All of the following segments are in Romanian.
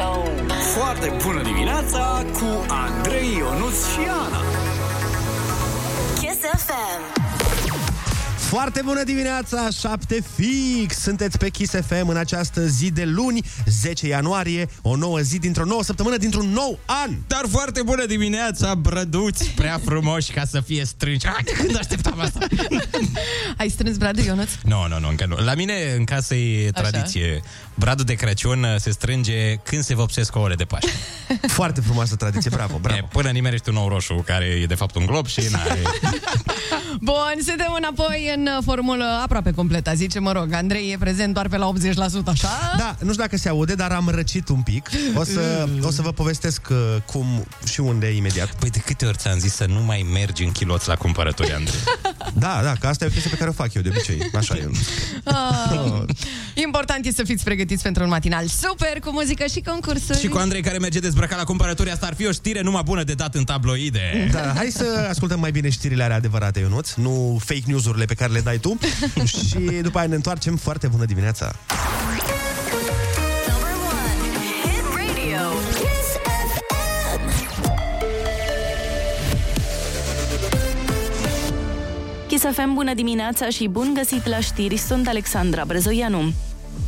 Radio. Foarte bună dimineața cu Andrei Ionuț și Ana. Foarte bună dimineața, 7 fix! Sunteți pe Kiss FM în această zi de luni, 10 ianuarie, o nouă zi dintr-o nouă săptămână, dintr-un nou an! Dar foarte bună dimineața, brăduți, prea frumoși ca să fie strânși. Ah, de când așteptam asta? Ai strâns bradul, Ionuț? Nu, nu, nu, încă nu. La mine, în casă, e tradiție. Bradul de Crăciun uh, se strânge când se vopsesc ouăle de Paște. Foarte frumoasă tradiție, bravo, bravo! E, până nimerești un ou roșu, care e de fapt un glob și n-are... Bun, suntem înapoi în uh, formulă aproape completă, zice, mă rog. Andrei e prezent doar pe la 80%, așa? Da, nu știu dacă se aude, dar am răcit un pic. O să, o să vă povestesc uh, cum și unde imediat. Păi de câte ori ți-am zis să nu mai mergi în chiloți la cumpărături, Andrei? Da, da, că asta e o chestie pe care o fac eu de obicei. Așa e. Ah, important e să fiți pregătiți pentru un matinal super cu muzică și concursuri. și cu Andrei care merge dezbrăcat la cumpărături, asta ar fi o știre numai bună de dat în tabloide. Da, hai să ascultăm mai bine știrile alea adevărate, Ionuț, nu fake news-urile pe care le dai tu. și după aia ne întoarcem. Foarte bună dimineața! Number one. Hit radio. Kiss FM. Chisafem, bună dimineața și bun găsit la știri, sunt Alexandra Brezoianu.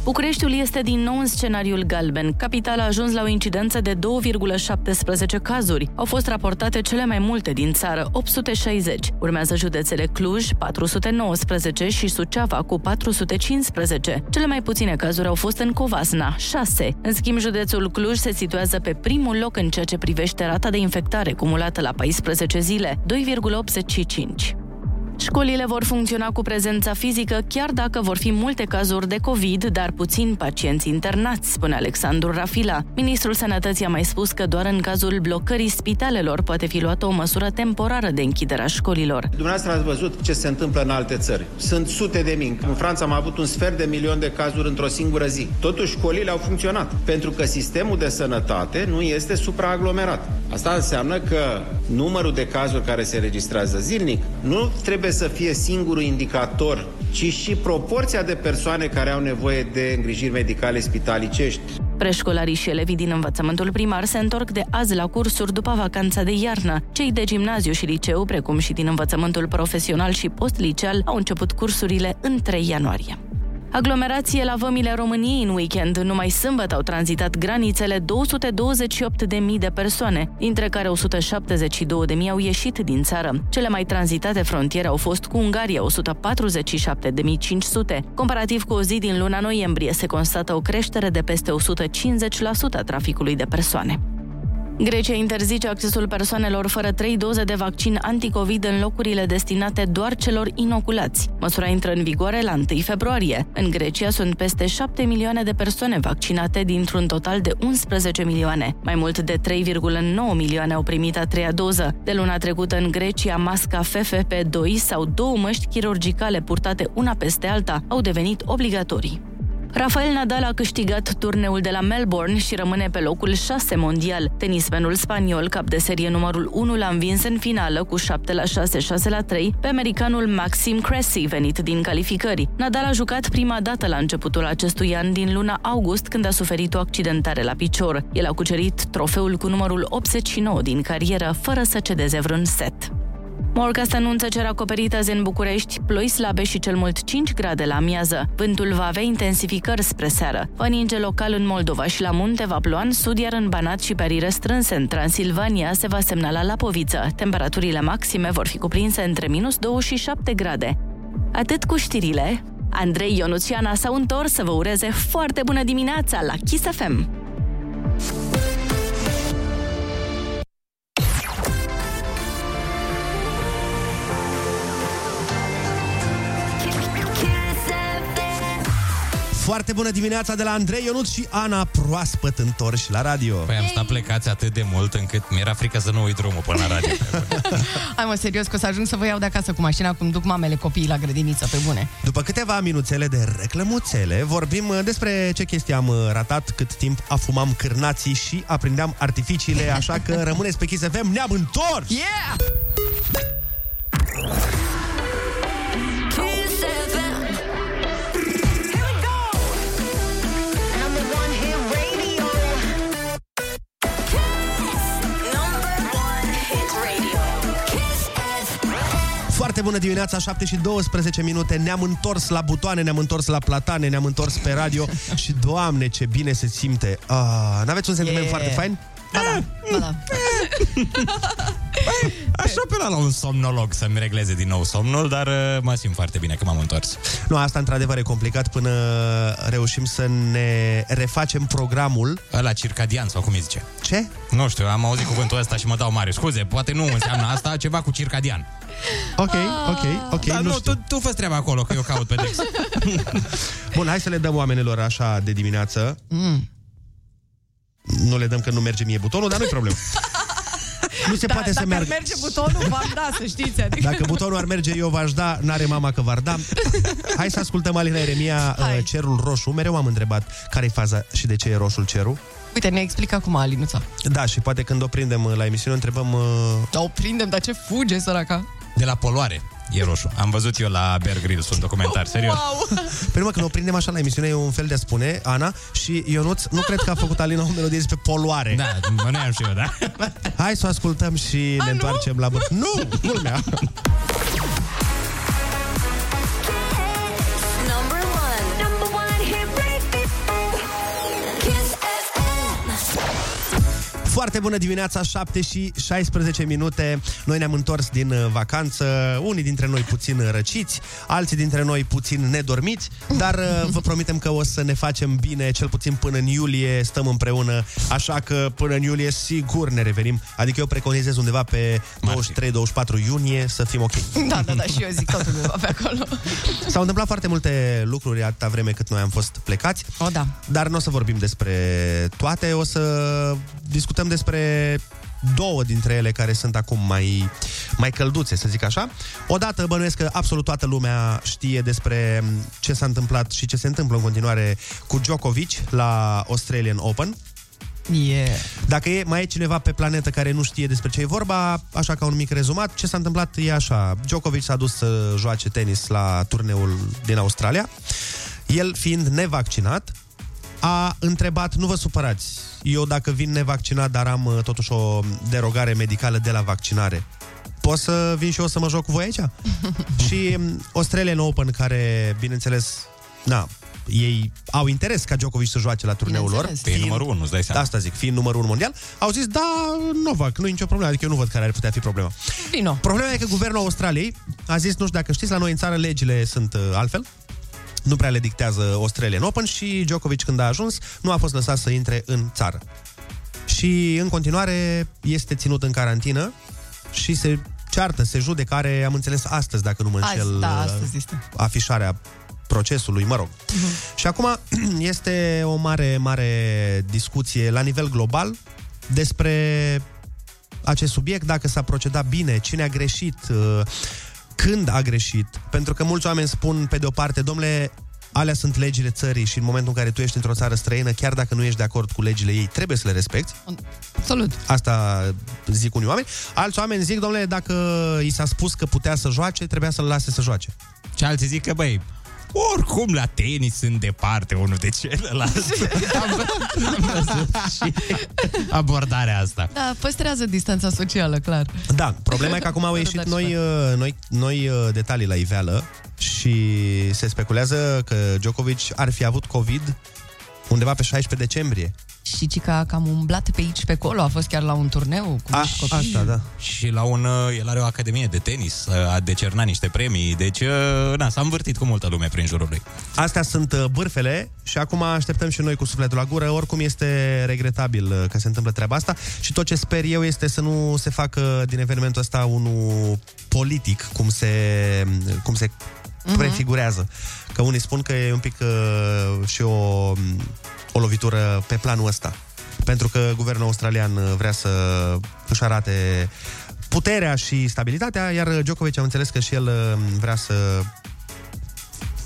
Bucureștiul este din nou în scenariul galben. Capitala a ajuns la o incidență de 2,17 cazuri. Au fost raportate cele mai multe din țară, 860. Urmează județele Cluj, 419 și Suceava cu 415. Cele mai puține cazuri au fost în Covasna, 6. În schimb, județul Cluj se situează pe primul loc în ceea ce privește rata de infectare cumulată la 14 zile, 2,85. Școlile vor funcționa cu prezența fizică chiar dacă vor fi multe cazuri de COVID, dar puțin pacienți internați, spune Alexandru Rafila. Ministrul Sănătății a mai spus că doar în cazul blocării spitalelor poate fi luată o măsură temporară de închidere a școlilor. Dumneavoastră ați văzut ce se întâmplă în alte țări. Sunt sute de mii. În Franța am avut un sfert de milion de cazuri într-o singură zi. Totuși școlile au funcționat, pentru că sistemul de sănătate nu este supraaglomerat. Asta înseamnă că numărul de cazuri care se registrează zilnic nu trebuie să fie singurul indicator, ci și proporția de persoane care au nevoie de îngrijiri medicale spitalicești. Preșcolarii și elevii din învățământul primar se întorc de azi la cursuri după vacanța de iarnă. Cei de gimnaziu și liceu, precum și din învățământul profesional și postliceal, au început cursurile în 3 ianuarie. Aglomerație la vămile României în weekend. Numai sâmbătă au tranzitat granițele 228.000 de persoane, dintre care 172.000 au ieșit din țară. Cele mai tranzitate frontiere au fost cu Ungaria, 147.500. Comparativ cu o zi din luna noiembrie, se constată o creștere de peste 150% a traficului de persoane. Grecia interzice accesul persoanelor fără trei doze de vaccin anticovid în locurile destinate doar celor inoculați. Măsura intră în vigoare la 1 februarie. În Grecia sunt peste 7 milioane de persoane vaccinate dintr-un total de 11 milioane. Mai mult de 3,9 milioane au primit a treia doză. De luna trecută în Grecia, masca FFP2 sau două măști chirurgicale purtate una peste alta au devenit obligatorii. Rafael Nadal a câștigat turneul de la Melbourne și rămâne pe locul 6 mondial. Tenismenul spaniol, cap de serie numărul 1, l-a învins în finală cu 7 la 6, 6 la 3 pe americanul Maxim Cressy, venit din calificări. Nadal a jucat prima dată la începutul acestui an din luna august, când a suferit o accidentare la picior. El a cucerit trofeul cu numărul 89 din carieră, fără să cedeze vreun set. Morcast anunță cer acoperit azi în București, ploi slabe și cel mult 5 grade la amiază. Vântul va avea intensificări spre seară. Va ninge local în Moldova și la munte va ploua în sud, iar în Banat și pe rire strânse în Transilvania se va semnala la poviță. Temperaturile maxime vor fi cuprinse între minus 2 și 7 grade. Atât cu știrile. Andrei Ionuțiana s-au întors să vă ureze foarte bună dimineața la Kiss FM. Foarte bună dimineața de la Andrei Ionut și Ana proaspăt întorși la radio. Păi am stat plecați atât de mult încât mi-era frică să nu uit drumul până la radio. Hai mă, serios, că o să ajung să vă iau de acasă cu mașina cum duc mamele copiii la grădiniță, pe bune. După câteva minuțele de reclămuțele, vorbim uh, despre ce chestii am uh, ratat, cât timp afumam cârnații și aprindeam artificiile, așa că rămâneți pe Kiss FM, ne-am întors! Yeah! Foarte bună dimineața, 7 și 12 minute. Ne-am întors la butoane, ne-am întors la platane, ne-am întors pe radio și, doamne, ce bine se simte. Uh, n-aveți un sentiment Yeah. foarte fain? Ba da, ba da. Aș apela la un somnolog să-mi regleze din nou somnul, dar uh, mă simt foarte bine că m-am întors. Nu, asta într-adevăr e complicat până reușim să ne refacem programul. La circadian, sau cum îi zice? Ce? Nu știu, am auzit cuvântul ăsta și mă dau mare scuze. Poate nu înseamnă asta, ceva cu circadian. Ok, ok, ok, Dar nu, nu, știu. tu, tu fă treaba acolo, că eu caut pe Dex. Bun, hai să le dăm oamenilor așa de dimineață. Mm. Nu le dăm că nu merge mie butonul, dar nu-i problemă. Nu se Da, poate să dacă meargă. ar merge butonul, v-am da, să știți. Adică... Dacă butonul ar merge, eu v-aș da, n-are mama că v-ar da. Hai să ascultăm Alina Eremia, Hai. uh, cerul roșu. Mereu am întrebat care e faza și de ce e roșul cerul. Uite, ne explică acum Alinuța. Da, și poate când o prindem uh, la emisiune, o întrebăm... Uh, O prindem, dar ce fuge, săraca. De la poluare e roșu. Am văzut eu la Bear Grylls un documentar, serios. Wow! Pe urmă, când o prindem așa la emisiune, e un fel de a spune, Ana, și Ionuț, nu cred că a făcut Alina o melodie despre poluare. Da, mă nu și eu, da? Hai să o ascultăm și A, ne nu? întoarcem la băr. Nu, culmea. Foarte bună dimineața, 7 și 16 minute. Noi ne-am întors din uh, vacanță, unii dintre noi puțin răciți, alții dintre noi puțin nedormiți, dar uh, vă promitem că o să ne facem bine, cel puțin până în iulie stăm împreună, așa că până în iulie sigur ne revenim. Adică eu preconizez undeva pe 23-24 iunie să fim ok. Da, da, da, și eu zic tot undeva pe acolo. S-au întâmplat foarte multe lucruri atâta vreme cât noi am fost plecați. O, da. Dar nu o să vorbim despre toate, o să discutăm despre două dintre ele care sunt acum mai, mai călduțe, să zic așa. Odată bănuiesc că absolut toată lumea știe despre ce s-a întâmplat și ce se întâmplă în continuare cu Djokovic la Australian Open. Yeah. Dacă e, mai e cineva pe planetă care nu știe despre ce e vorba, așa ca un mic rezumat, ce s-a întâmplat e așa. Djokovic s-a dus să joace tenis la turneul din Australia. El fiind nevaccinat, a întrebat, nu vă supărați, eu dacă vin nevaccinat, dar am uh, totuși o derogare medicală de la vaccinare, pot să vin și eu să mă joc cu voi aici? și um, Australian Open, care, bineînțeles, na, ei au interes ca Djokovic să joace la turneul lor. Bineînțeles. Pe numărul 1, îți dai seama. Asta zic, fiind numărul 1 mondial, au zis, da, Novak, nu e nicio problemă, adică eu nu văd care ar putea fi problema. Vino. Problema e că guvernul Australiei a zis, nu știu dacă știți, la noi în țară legile sunt uh, altfel, nu prea le dictează Australian Open și Djokovic când a ajuns nu a fost lăsat să intre în țară. Și în continuare este ținut în carantină și se ceartă, se judecă, are, am înțeles, astăzi, dacă nu mă Azi, înșel, da, uh, astăzi este. afișarea procesului, mă rog. Uh-huh. Și acum este o mare, mare discuție la nivel global despre acest subiect, dacă s-a procedat bine, cine a greșit, uh, când a greșit. Pentru că mulți oameni spun, pe de o parte, domnule, alea sunt legile țării și în momentul în care tu ești într-o țară străină, chiar dacă nu ești de acord cu legile ei, trebuie să le respecti. Absolut. Asta zic unii oameni. Alți oameni zic, domnule, dacă i s-a spus că putea să joace, trebuia să-l lase să joace. Și alții zic că, băi, oricum la tenis sunt departe unul de celălalt. am, am văzut și abordarea asta. Da, păstrează distanța socială, clar. Da, problema e că acum au ieșit Dar noi, uh, noi, noi uh, detalii la iveală și se speculează că Djokovic ar fi avut COVID undeva pe 16 decembrie. Și Cica cam umblat pe aici, pe acolo, a fost chiar la un turneu cu A, niște copii. asta, da. Și la un, uh, el are o academie de tenis, uh, a decernat niște premii, deci uh, na, s-a învârtit cu multă lume prin jurul lui. Astea sunt uh, bârfele și acum așteptăm și noi cu sufletul la gură. Oricum este regretabil uh, că se întâmplă treaba asta și tot ce sper eu este să nu se facă din evenimentul ăsta unul politic, cum se, cum se Mhm. prefigurează. Că unii spun că e un pic uh, și o, o lovitură pe planul ăsta. Pentru că guvernul australian uh, vrea să își arate puterea și stabilitatea, iar Djokovic am înțeles că și el uh, vrea să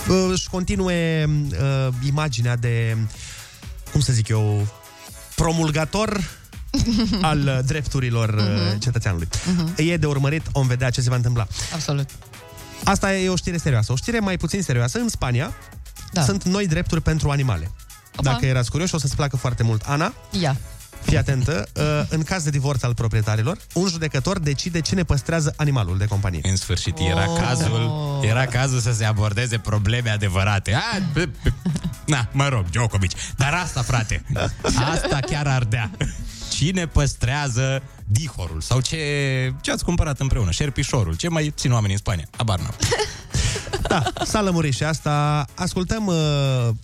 uh, își continue uh, imaginea de, cum să zic eu, promulgator al uh, drepturilor uh, cetățeanului. E de urmărit, om vedea ce se va întâmpla. Absolut. Asta e o știre serioasă. O știre mai puțin serioasă. În Spania Da. sunt noi drepturi pentru animale. Opa. Dacă erați curioși, o să-ți placă foarte mult. Ana, Ia. Fii atentă, uh, în caz de divorț al proprietarilor, un judecător decide cine păstrează animalul de companie. În sfârșit, era cazul, era cazul să se abordeze probleme adevărate. A, b- b- na, mă rog, Djokovic. Dar asta, frate, asta chiar ardea. Cine păstrează dihorul? Sau ce, ce ați cumpărat împreună? Șerpișorul? Ce mai țin oamenii în Spania? Abar n-am. Da, s-a lămurit și asta. Ascultăm uh,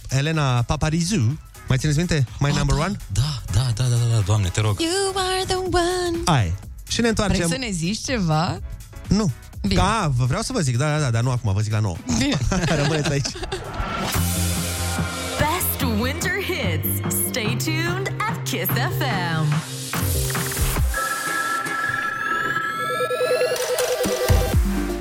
Elena Paparizou. Mai țineți minte? My number one? Da, da, da, da, da, doamne, te rog. You are the one. Ai. Și ne Vrei întoarcem. să ne zici ceva? Nu. Bine. Da, vă vreau să vă zic, da, da, da, dar nu acum, vă zic la nouă. Bine. Rămâneți aici. Best winter hits. Stay tuned at Kiss FM.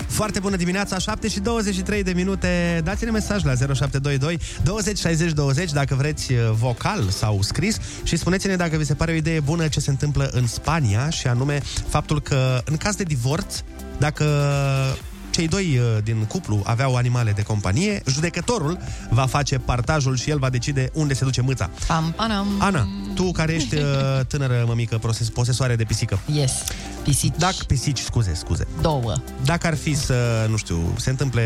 Foarte bună dimineața, 7 și 23 de minute. Dați-ne mesaj la 0722 20 60 20 dacă vreți uh, vocal sau scris și spuneți-ne dacă vi se pare o idee bună ce se întâmplă în Spania și anume faptul că în caz de divorț, dacă cei doi uh, din cuplu aveau animale de companie, judecătorul va face partajul și el va decide unde se duce mâța. Pam, panam. Ana, tu care ești uh, tânără mămică proses- posesoare de pisică, Yes. Pisici. dacă pisici, scuze, scuze, Două. dacă ar fi să, nu știu, se întâmple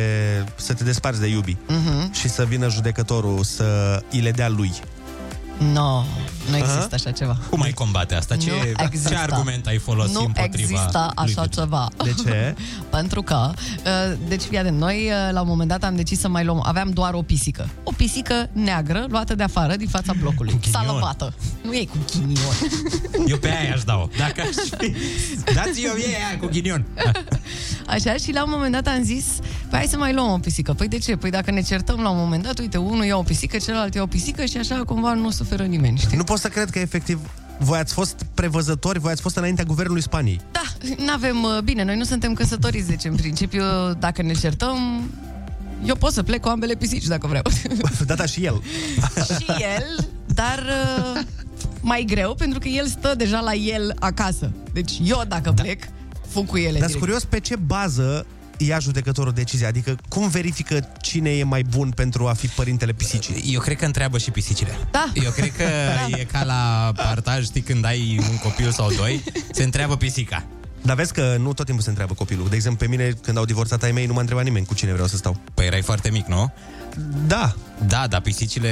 să te desparți de iubi Mhm. și să vină judecătorul să îi le dea lui. No, nu există Aha. așa ceva. Cum ai combate asta? Ce, Nu există. ce argument ai folosit Nu împotriva există lui așa Virgil? ceva. De ce? Pentru că, uh, deci fii atent, noi uh, la un moment dat am decis să mai luăm, aveam doar o pisică. O pisică neagră, luată de afară, din fața blocului. Cu ghinion. Salvată. Nu e cu ghinion. Eu pe aia aș dau. Dacă aș fi... Dați eu ei aia cu ghinion. Așa, și la un moment dat am zis, păi hai să mai luăm o pisică. Păi de ce? Păi dacă ne certăm la un moment dat, uite, unul ia o pisică, celălalt ia o pisică și așa cumva nu suferă nimeni, știi? Nu pot să cred că efectiv voi ați fost prevăzători, voi ați fost înaintea guvernului Spaniei. Da, nu avem bine, noi nu suntem căsătoriți, deci în principiu, dacă ne certăm, eu pot să plec cu ambele pisici dacă vreau. Da, da, și el. și el, dar uh, mai greu, pentru că el stă deja la el acasă. Deci eu, dacă da. plec, fug cu ele Dar direct. sunt curios pe ce bază ia judecătorul decizia? Adică cum verifică cine e mai bun pentru a fi părintele pisicii? Eu cred că întreabă și pisicile. Da. Eu cred că e ca la partaj, știi, când ai un copil sau doi, se întreabă pisica. Dar vezi că nu tot timpul se întreabă copilul. De exemplu, pe mine, când au divorțat ai mei, nu m-a întrebat nimeni cu cine vreau să stau. Păi erai foarte mic, nu? Da. Da, dar pisicile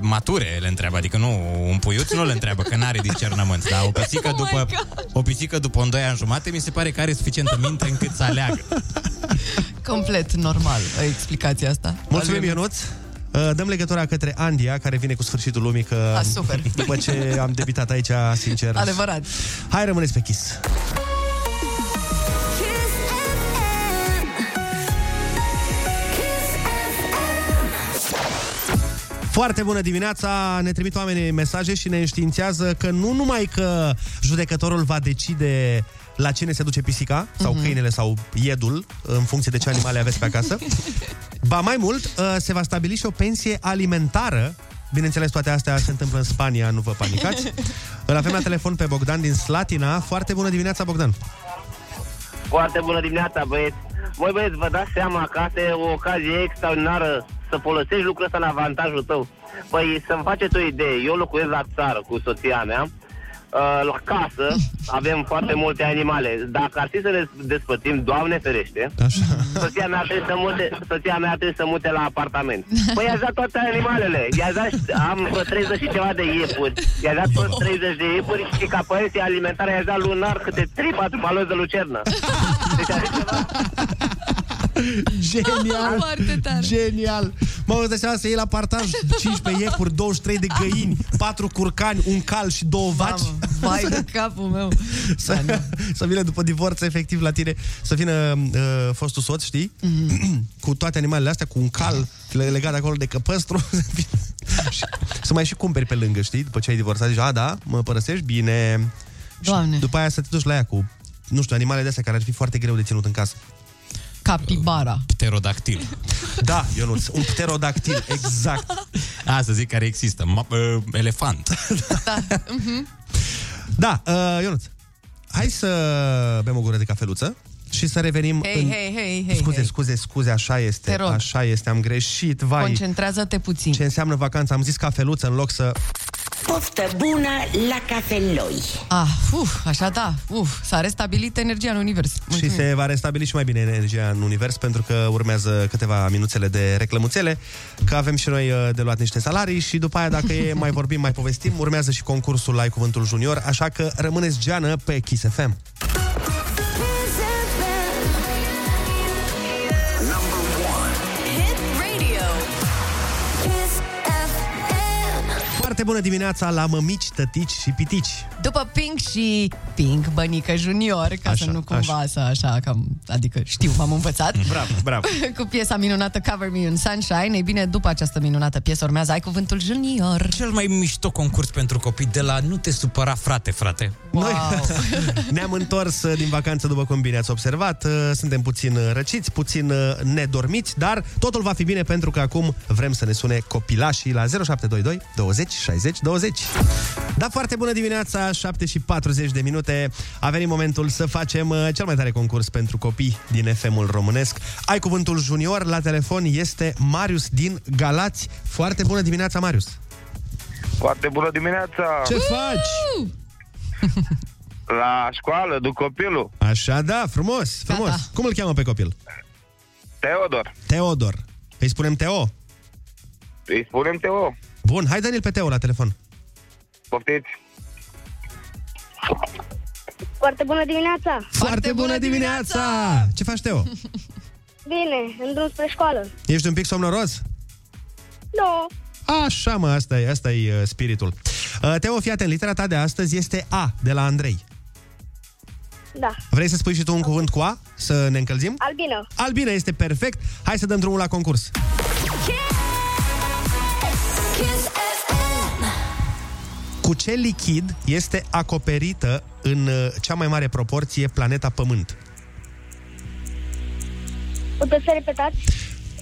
mature le întreabă, adică nu, un puiuț nu le întreabă, că n-are discernământ, dar o pisică, Oh my după, God. o pisică după un doi ani jumate, mi se pare că are suficientă minte încât să aleagă. Complet normal explicația asta. Mulțumim, Al lui- Ionuț. Uh, Dăm legătura către Andia, care vine cu sfârșitul lumii, că A, super. după ce am debitat aici, sincer... Adevărat. Hai, rămâneți pe Kiss. Kiss Foarte bună dimineața, ne trimit oamenii mesaje și ne înștiințează că nu numai că judecătorul va decide la cine se duce pisica sau Mhm. câinele sau iedul, în funcție de ce animale aveți pe acasă. Ba mai mult, uh, se va stabili și o pensie alimentară Bineînțeles, toate astea se întâmplă în Spania, nu vă panicați. Îl avem la telefon pe Bogdan din Slatina. Foarte bună dimineața, Bogdan! Foarte bună dimineața, băieți. Voi băieți, vă dați seama că asta e o ocazie extraordinară să folosești lucrul ăsta în avantajul tău. Păi, să-mi faceți o idee, eu locuiesc la țară cu soția mea, Uh, la casă avem foarte multe animale. Dacă ar fi să ne despătim, Doamne ferește, Așa. soția mea trebuie să mute, soția mea trebuie să mute la apartament. Păi i-a dat toate animalele. I-a dat, am vreo 30 și ceva de iepuri. I-a dat toți 30 de iepuri și ca pensie alimentară i-a dat lunar câte 3-4 baloni de lucernă. Deci ar fi ceva Genial! Foarte tare. Genial! Mă, îți dai seama să iei la partaj 15 iepuri, 23 de găini, 4 curcani, un cal și două vaci. Mamă, vai de capul meu. Să, să vină după divorț efectiv la tine Să vină uh, fostul soț, știi? Mhm. Cu toate animalele astea Cu un cal le- legat acolo de căpăstru să, vină- și- să mai și cumperi pe lângă, știi? După ce ai divorțat Zici, a, da, mă părăsești? Bine Doamne. Și după aia să te duci la ea cu nu știu, animale de astea care ar fi foarte greu de ținut în casă. Capibara. Pterodactil. Da, Ionuț, un pterodactil, exact. A, să zic care există. Ma, uh, elefant. Da, uh, Ionuț, hai să bem o gură de cafeluță și să revenim Hei, în... hei, hei, hei, Scuze, hei. scuze, scuze, așa este, Te rog. așa este, am greșit, vai. Concentrează-te puțin. Ce înseamnă vacanța? Am zis cafeluță în loc să... Poftă bună la cafeloi! Ah, uf, așa da, uf, s-a restabilit energia în univers. Și se va restabili și mai bine energia în univers pentru că urmează câteva minuțele de reclămuțele, că avem și noi uh, de luat niște salarii și după aia dacă e mai vorbim, mai povestim, urmează și concursul Ai Cuvântul Junior, așa că rămâneți geană pe Kiss FM. Foarte bună dimineața la mămici, tătici și pitici. După Pink și Pink, Bănică Junior, ca Așa, să nu cumva să așa, cam, adică știu, m-am învățat. Bravo, bravo. cu piesa minunată Cover Me in Sunshine. Ei bine, după această minunată piesă urmează Ai Cuvântul Junior. Cel mai mișto concurs pentru copii de la Nu te supăra, frate, frate. Wow. Ne-am întors uh, din vacanță, după cum bine ați observat. Uh, Suntem puțin uh, răciți, puțin uh, nedormiți, dar totul va fi bine pentru că acum vrem să ne sune copilașii la 0722 20 60 20. Da, foarte bună dimineața, 7 și 40 de minute. A venit momentul să facem uh, cel mai tare concurs pentru copii din FM-ul românesc. Ai cuvântul junior, la telefon este Marius din Galați. Foarte bună dimineața, Marius! Foarte bună dimineața! Ce faci? La școală, duc copilul. Așa, da, frumos, frumos. Gata. Cum îl cheamă pe copil? Teodor. Teodor. Îi spunem Teo? Îi spunem Teo. Bun, hai dă-l pe Teo la telefon. Poftiți. Foarte bună dimineața! Foarte bună dimineața! Ce faci, Teo? Bine, în drum spre școală. Ești un pic somnoros? Nu, Așa, mă, asta e, asta e uh, spiritul. Uh, Teo, fii atent, litera ta de astăzi este A, de la Andrei. da. Vrei să spui și tu un cuvânt cu A? Să ne încălzim? Albină. Albine este perfect. Hai să dăm drumul la concurs. Kiss FM. Cu ce lichid este acoperită în uh, cea mai mare proporție planeta Pământ? Puteți să repetați?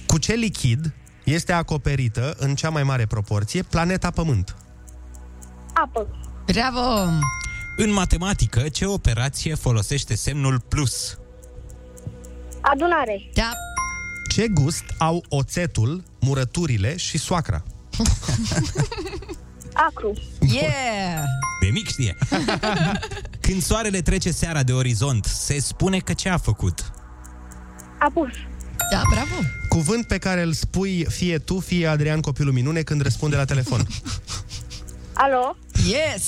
Cu ce lichid este acoperită în cea mai mare proporție planeta Pământ? Apă. Bravo! În matematică, ce operație folosește semnul plus? Adunare. Da, Ce gust au oțetul, murăturile și soacra? Acru. yeah! De mic știe. Când soarele trece seara de orizont, se spune că ce a făcut? Apus. Da, bravo! Cuvânt pe care îl spui fie tu, fie Adrian copilul minune când răspunde la telefon. Alo? Yes!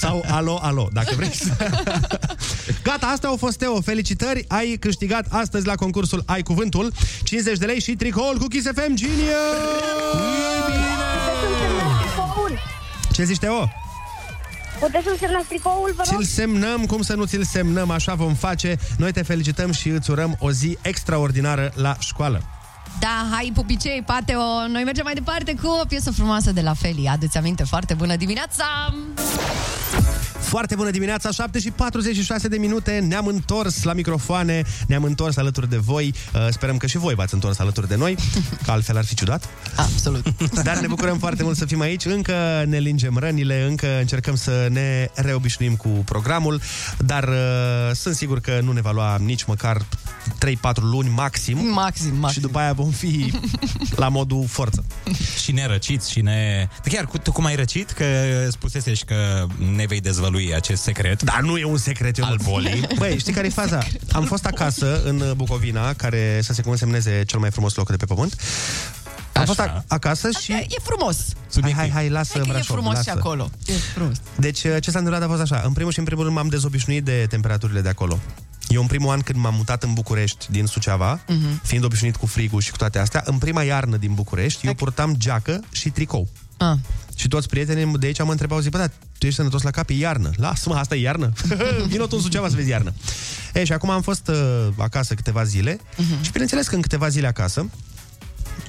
Sau alo, alo, dacă vrei să... Gata, astea au fost Teo. Felicitări, ai câștigat astăzi la concursul Ai Cuvântul 50 de lei și tricoul cu Kiss FM Genius! Tricoul. Ce zici, Teo? Puteți să semnați tricoul, vă rog? Ți-l semnăm, cum să nu ți-l semnăm, așa vom face. Noi te felicităm și îți urăm o zi extraordinară la școală. Da, hai pupicei, pateo, noi mergem mai departe cu o piesă frumoasă de la Feli. Adu-ți aminte, foarte bună dimineața! Foarte bună dimineața, 7 și 46 de minute, ne-am întors la microfoane, ne-am întors alături de voi, Uh, sperăm că și voi v-ați întors alături de noi, că altfel ar fi ciudat. Absolut. Dar ne bucurăm foarte mult să fim aici, încă ne lingem rănile, încă încercăm să ne reobișnuim cu programul, dar uh, sunt sigur că nu ne va lua nici măcar 3-4 luni maxim. Maxim, maxim. Și după aia vom fi la modul forță. Și ne răciți și ne... De chiar, cu- tu cum ai răcit? Că spusese și că ne vei dezvălui acest secret. Dar nu e un secret. Al bolii. Băi, știi care e faza? Am fost acasă în Bucovina, care să se consemneze cel mai frumos loc de pe pământ. Am fost Așa. ac- acasă și... E frumos. Hai, hai, hai, lasă Hai că e Brașov, frumos lasă. și acolo. E frumos. Deci, ce s-a întâmplat a fost așa. În primul și în primul rând m-am dezobișnuit de temperaturile de acolo. Eu în primul an când m-am mutat în București din Suceava, Mhm. fiind obișnuit cu frigul și cu toate astea, în prima iarnă din București, eu purtam geacă și tricou. Ah. Și toți prietenii de aici mă întrebau, zic, bă, da, tu ești sănătos la cap, e iarnă. Lasă-mă, asta e iarnă. Vino tu în Suceava să vezi iarnă. E, și acum am fost uh, acasă câteva zile Mhm. și bineînțeles că în câteva zile acasă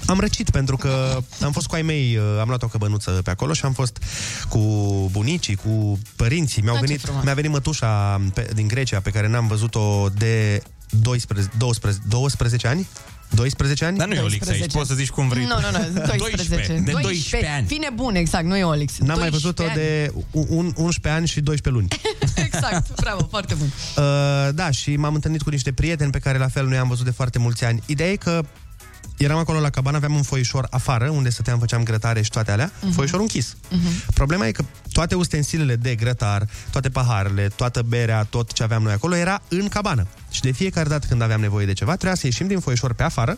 am răcit pentru că am fost cu ai mei, uh, am luat o căbănuță pe acolo și am fost cu bunicii, cu părinții. Mi-au Ah, ce venit, frumos. mi-a venit mătușa pe, din Grecia pe care n-am văzut-o de 12, 12, 12 ani. 12 ani? Dar nu e Olix aici, poți să zici cum vrei Nu, tu. nu, nu, 12. De 12 ani. Fine bun, exact, nu e Olix. N-am mai 12 văzut-o ani. de un, 11 ani și 12 luni. Exact, bravo, foarte bun. Uh, da, și m-am întâlnit cu niște prieteni pe care la fel nu i-am văzut de foarte mulți ani. Ideea e că eram acolo la cabană, aveam un foișor afară, unde stăteam, făceam grătare și toate alea, Mhm. foișor închis. Mhm. Problema e că toate ustensilele de grătar, toate paharele, toată berea, tot ce aveam noi acolo era în cabană. Și de fiecare dată când aveam nevoie de ceva, trebuia să ieșim din foișor pe afară,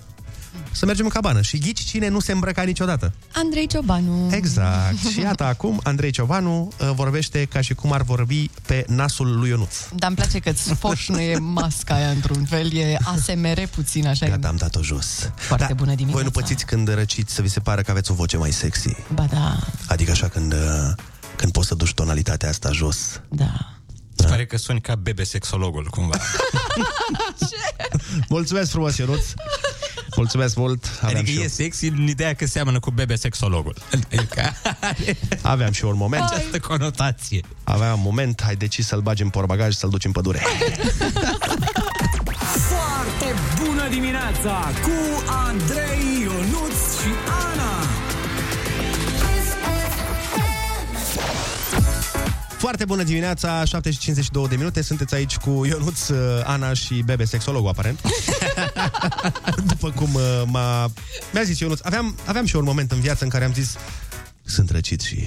să mergem în cabană. Și ghici cine nu se îmbrăca niciodată. Andrei Ciobanu. Exact. Și iată acum, Andrei Ciobanu uh, vorbește ca și cum ar vorbi pe nasul lui Ionuț. Dar îmi place că îți foșnuie masca aia într-un fel, e ASMR puțin așa. Gata, am dat-o jos. Foarte Da, bună dimineața. Voi nu pățiți când răciți să vi se pară că aveți o voce mai sexy. Ba da, Adică așa când, uh, când poți să duci tonalitatea asta jos. da. Îți pare că suni ca bebe sexologul, cumva. Mulțumesc frumos, Ionuț. Mulțumesc mult. Aveam Adică și eu. e sexy în ideea că seamănă cu bebe sexologul. Adică Aveam și eu un moment. această conotație. Aveam un moment, ai decis să-l bagi în porbagaj, să-l duci în pădure. Foarte bună dimineața cu Andrei, Foarte bună dimineața, 7 și 52 de minute. Sunteți aici cu Ionuț, uh, Ana și Bebe, sexologul aparent. După cum uh, m-a... mi-a zis Ionuț, aveam, aveam și eu un moment în viață în care am zis sunt răcit și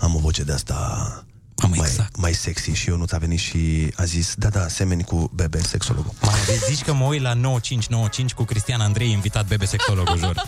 am o voce de asta mai, exact. mai sexy și Ionuț a venit și a zis da, da, semeni cu Bebe, sexologul. Mai vezi, zici că mă uit la 9595 cu Cristian Andrei, invitat bebe sexologul, jur.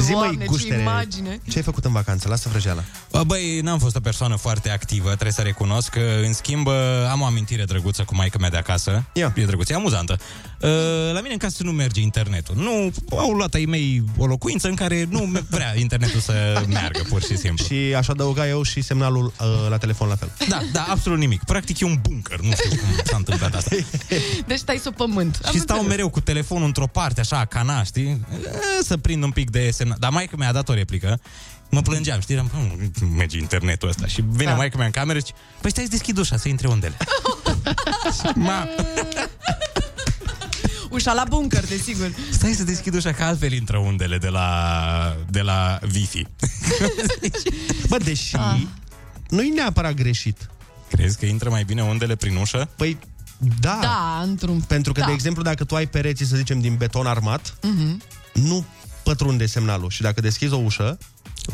Zi, Doamne, măi, ce guștere, imagine. ce ai făcut în vacanță? Lasă vrăjeala. Bă, Băi, n-am fost o persoană foarte activă, trebuie să recunosc. că, În schimb, bă, am o amintire drăguță cu maica mea de acasă. Ia. E drăguță, e amuzantă. Uh, La mine în casă nu merge internetul. Nu, au luat ai mei o locuință în care nu me- vrea internetul să meargă, pur și simplu. Și aș adăuga eu și semnalul uh, la telefon la fel. Da, da, absolut nimic. Practic e un bunker, nu știu cum s-a întâmplat asta. Deci stai sub pământ. Am și stau înțeles. mereu cu telefonul într-o parte, așa, cana, știi? E, Să prind un pic de semnal. Dar maica mi-a dat o replică. Mă plângeam, știi? Eram, "Bă, nu merge internetul ăsta. Și vine Da. da. maica mea în cameră și zice, păi stai să deschid ușa, să intre undele. Ma, Ușa la bunker, desigur. stai să deschid ușa, că altfel intră undele de la, de la Wi-Fi. Bă, deși Ah. nu-i neapărat greșit. Crezi că intră mai bine undele prin ușă? Păi, da. Da, într-un... Pentru că, da. de exemplu, dacă tu ai pereții, să zicem, din beton armat, Mhm. nu pătrunde semnalul. Și dacă deschizi o ușă,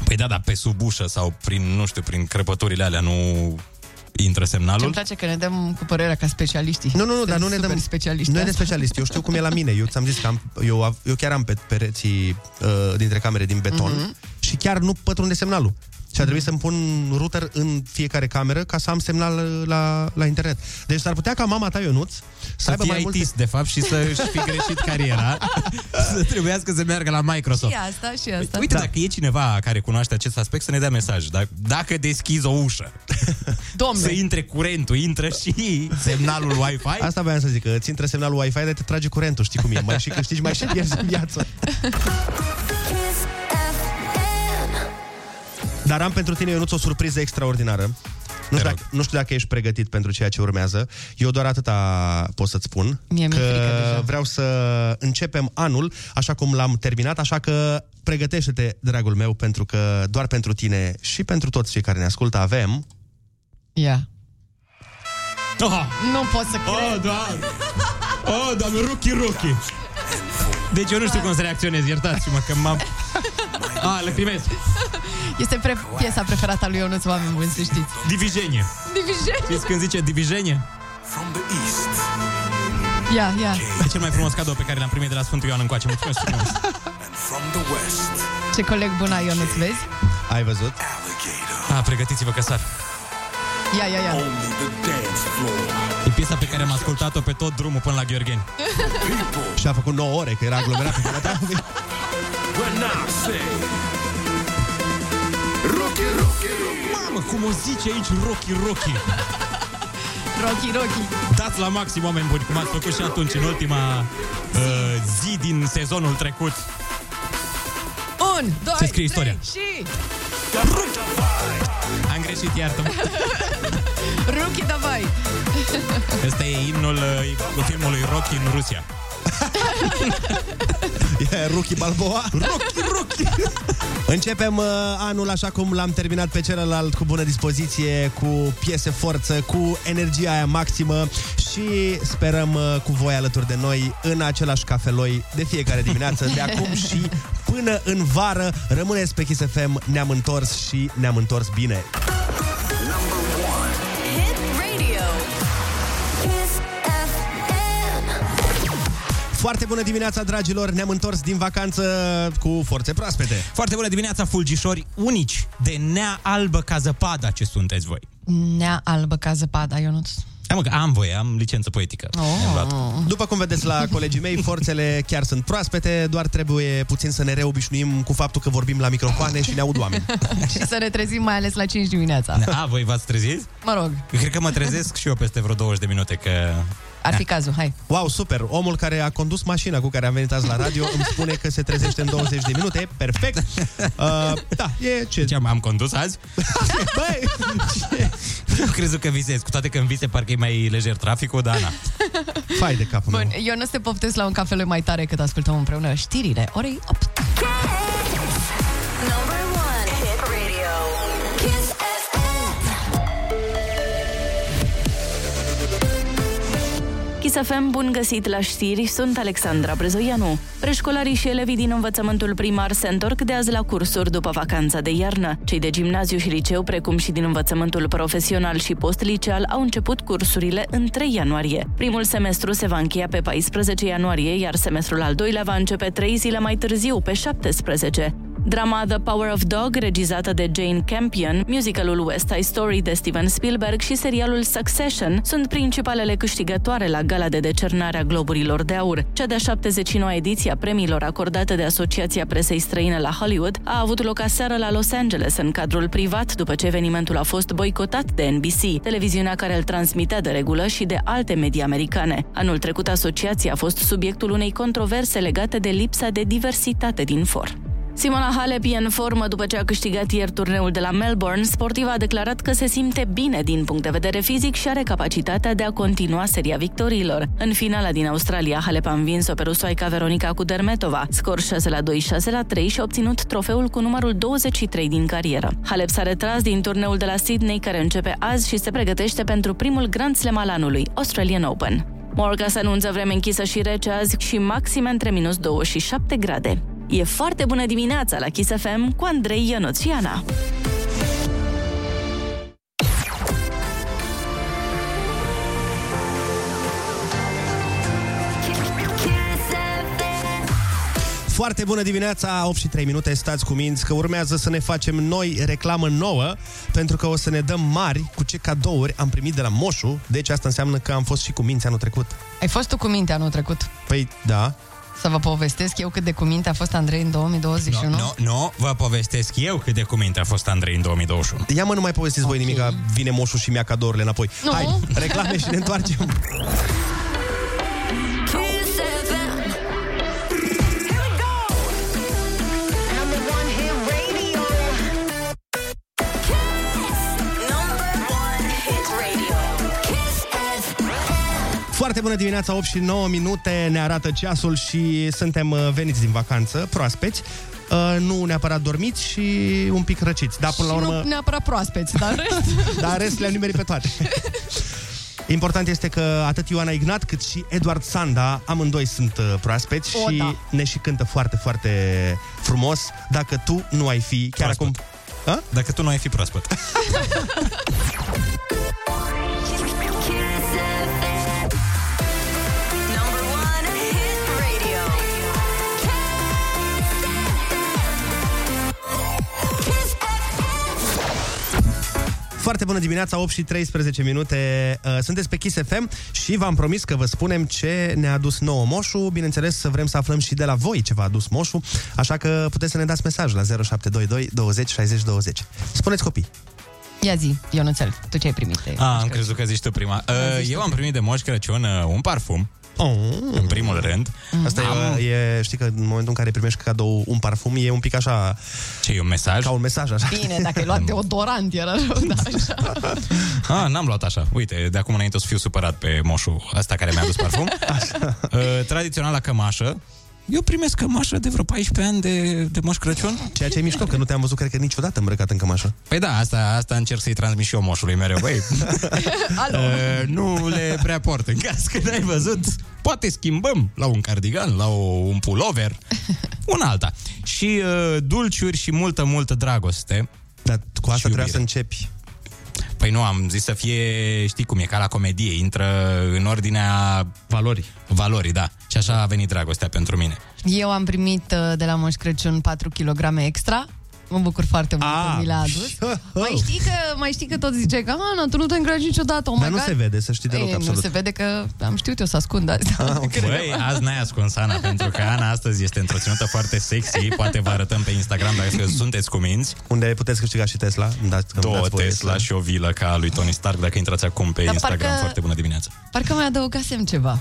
Păi da, dar pe sub ușă sau prin, nu știu, prin crăpăturile alea nu intră Ce semnalul? îmi place că ne dăm cu părerea ca specialiștii. Nu, nu, nu, Suntem dar nu ne super dăm... specialiști. Nu e de asta. specialist. Eu știu cum e la mine. Eu ți-am zis că am, eu, av- eu chiar am pe pereții uh, dintre camere din beton Mhm. și chiar nu pătrunde semnalul. Și a trebuit să-mi pun router în fiecare cameră ca să am semnal uh, la, la internet. Deci s-ar putea ca mama ta, Ionuț, să, Să aibă fie mai ITist, multe... de fapt, și să-și fi greșit cariera, să trebuiască să meargă la Microsoft. Și asta, și asta. Uite, da. dacă e cineva care cunoaște acest aspect, să ne dea mesaj. Dacă, dacă deschizi o ușă, Domne, să intre curentul, intră și semnalul Wi-Fi. Asta voiam să zic, că îți intră semnalul Wi-Fi, dar te trage curentul, știi cum e, mai și câștigi, mai și pierzi în viață. Kiss FM. Dar am pentru tine, Ionuț, o surpriză extraordinară. Nu știu, rog. dacă, nu știu dacă ești pregătit pentru ceea ce urmează. Eu doar atâta pot să-ți spun. Mie mi-e că frică deja. vreau să începem anul așa cum l-am terminat, așa că pregătește-te, dragul meu, pentru că doar pentru tine și pentru toți cei care ne ascultă avem... ia. Oh, Nu pot să cred. oh, doamne! Oh, doamne, Ruki, Ruki! Deci eu nu știu cum să reacționez, iertați-mă că m-am... A, lăcrimez. Este pre- piesa preferată a lui Ionuț, oameni buni, să știți. Divijenie. Divizien. Știți când zice divijenie? Ia, ia. E cel mai frumos cadou pe care l-am primit de la Sfântul Ioan încoace. Mulțumesc frumos. Ce coleg bun ai Ionuț, vezi? Ai văzut? A, pregătiți-vă că sar. Ia, ia, ia. E piesa pe care am ascultat-o pe tot drumul până la Gheorgheni. Și a făcut 9 ore, că era aglomerat pe calea ta. Mamă, cum o zice aici Rocky, Rocky. Rocky, Rocky. Dați la maxim, oameni buni, cum ați făcut și atunci, în ultima uh, zi din sezonul trecut. Un, doi, Se scrie istoria. trei și... Am greșit, iartă Ruki, davai. Ăsta e imnul uh, filmului Rocky în Rusia. E Ruki Balboa. Rocky, Rocky! Începem uh, anul așa cum l-am terminat pe celălalt cu bună dispoziție, cu piese forță, cu energia aia maximă și sperăm uh, cu voi alături de noi în același cafeloi de fiecare dimineață, de acum și până în vară. Rămâneți pe Kiss FM, ne-am întors și ne-am întors bine. Foarte bună dimineața, dragilor! Ne-am întors din vacanță cu forțe proaspete. Foarte bună dimineața, fulgișori unici de nea albă ca zăpada ce sunteți voi. Nea albă ca zăpada, Ionuț. Hai mă, că am voie, am licență poetică. Oh. Mi-am luat. După cum vedeți la colegii mei, forțele chiar sunt proaspete, doar trebuie puțin să ne reobișnuim cu faptul că vorbim la microfoane și ne aud oameni. și să ne trezim mai ales la 5 dimineața. A, voi v-ați trezit? Mă rog, Eu cred că mă trezesc și eu peste vreo 20 de minute, că... ar fi cazul, hai. Wow, super! Omul care a condus mașina cu care am venit azi la radio îmi spune că se trezește în 20 de minute. Perfect! Uh, da, e ce... Ce am, am condus azi? Băi! Eu crezut că visez, cu toate că în vise parcă e mai lejer traficul, dar na. Fai de capul Bun, meu. eu nu te poftesc la un cafeloi mai tare cât ascultăm împreună știrile orei 8. Number Chisafem, bun găsit la știri, sunt Alexandra Brezoianu. Preșcolarii și elevii din învățământul primar se întorc de azi la cursuri după vacanța de iarnă. Cei de gimnaziu și liceu, precum și din învățământul profesional și postliceal, au început cursurile în 3 ianuarie. Primul semestru se va încheia pe 14 ianuarie, iar semestrul al doilea va începe 3 zile mai târziu, pe 17. Drama The Power of Dog, regizată de Jane Campion, musicalul West Side Story de Steven Spielberg și serialul Succession sunt principalele câștigătoare la gala de decernare a Globurilor de Aur. Cea de-a 79 ediție a premiilor acordată de Asociația Presei Străine la Hollywood a avut loc aseară la Los Angeles, în cadrul privat, după ce evenimentul a fost boicotat de NBC, televiziunea care îl transmitea de regulă și de alte medii americane. Anul trecut, asociația a fost subiectul unei controverse legate de lipsa de diversitate din for. Simona Halep e în formă după ce a câștigat ieri turneul de la Melbourne. Sportiva a declarat că se simte bine din punct de vedere fizic și are capacitatea de a continua seria victoriilor. În finala din Australia, Halep a învins-o pe rusoaica Veronica Kudermetova, scor 6 la 2, 6 la 3 și a obținut trofeul cu numărul 23 din carieră. Halep s-a retras din turneul de la Sydney, care începe azi și se pregătește pentru primul Grand Slam al anului, Australian Open. Morga se anunță vreme închisă și rece azi și maxime între minus 2 și 7 grade. E foarte bună dimineața la Kiss FM cu Andrei Ionuț și Ana. Kiss FM. Foarte bună dimineața, 8 și 3 minute, stați cu minți că urmează să ne facem noi reclamă nouă, pentru că o să ne dăm mari cu ce cadouri am primit de la Moșu, deci asta înseamnă că am fost și cu minți anul trecut. Ai fost tu cu minte anul trecut? Păi, da. Să vă povestesc eu cât de cu minte a fost Andrei în 2021? Nu, nu, nu, vă povestesc eu cât de cuminte a fost Andrei în 2021. Ia mă, nu mai povestiți voi nimic, vine Moșu și mi-a cadourile înapoi. Nu. Hai, reclame și ne întoarcem. Foarte bună dimineața, 8 și 9 minute, ne arată ceasul și suntem uh, veniți din vacanță, proaspeți. Uh, nu neapărat dormiți și un pic răciți. Dar până la și urmă... nu neapărat proaspeți, dar în rest... Dar în rest le-am nimerit pe toate. Important este că atât Ioana Ignat cât și Edward Sanda, amândoi sunt uh, proaspeți O, și da. ne și cântă foarte, foarte frumos. Dacă tu nu ai fi chiar Proaspăt. acum... A? Dacă tu nu ai fi proaspăt. Foarte bună dimineața, 8 și 13 minute. Uh, Sunteți pe Kiss FM și v-am promis că vă spunem ce ne-a adus nouă Moșu. Bineînțeles, vrem să aflăm și de la voi ce v-a adus Moșu, așa că puteți să ne dați mesaj la 0722 20 60 20. Spuneți copii. Ia zi, Ionuțel, tu ce ai primit? de A, am Moș crezut că zici tu prima. Da, Uh, zici eu tu am primit de Moș Crăciun uh, un parfum, Oh. în primul rând. Asta Am- e, e, știi că în momentul în care primești cadou un parfum, e un pic așa, Ce e un mesaj? ca un mesaj așa. Bine, dacă ai luat deodorant, era rău, da, așa. Ah, n-am luat așa. Uite, de acum înainte o să fiu supărat pe moșul ăsta care mi-a adus parfum. Uh, tradiționala cămașă eu primesc cămașă de vreo 14 ani de, de Moș Crăciun. Ceea ce e mișto, că nu te-am văzut, cred că niciodată îmbrăcat în cămașă. Păi da, asta, asta încerc să-i transmit și eu moșului mereu. Băi, Alo. uh, nu le prea port. În caz că n-ai văzut, poate schimbăm la un cardigan, la o, un pullover, un alta. Și uh, dulciuri și multă, multă dragoste. Dar cu asta Și trebuia iubire. să începi. Păi nu, am zis să fie, știi cum e, ca la comedie, intră în ordinea... Valorii. Valorii, da. Și așa a venit dragostea pentru mine. Eu am primit uh, de la Moș Crăciun 4 kg extra. Mă bucur foarte mult Ah. că mi l-a adus. Mai știi că, mai știi că tot zice că Ana, tu nu te îngrași niciodată, oh Dar my nu God. se vede, să știi deloc Ei, nu absolut. se vede că am știut eu să ascund asta. Ah, ok. Băi, azi n-ai ascuns Ana, pentru că Ana astăzi este întreținută foarte sexy. Poate vă arătăm pe Instagram dacă sunteți cu minți. Unde puteți câștiga și Tesla. Îmi dați, îmi Două dați voie Tesla să- și o vilă ca a lui Tony Stark dacă intrați acum pe Dar Instagram. parcă- Foarte bună dimineața. Parcă mai adăugasem ceva.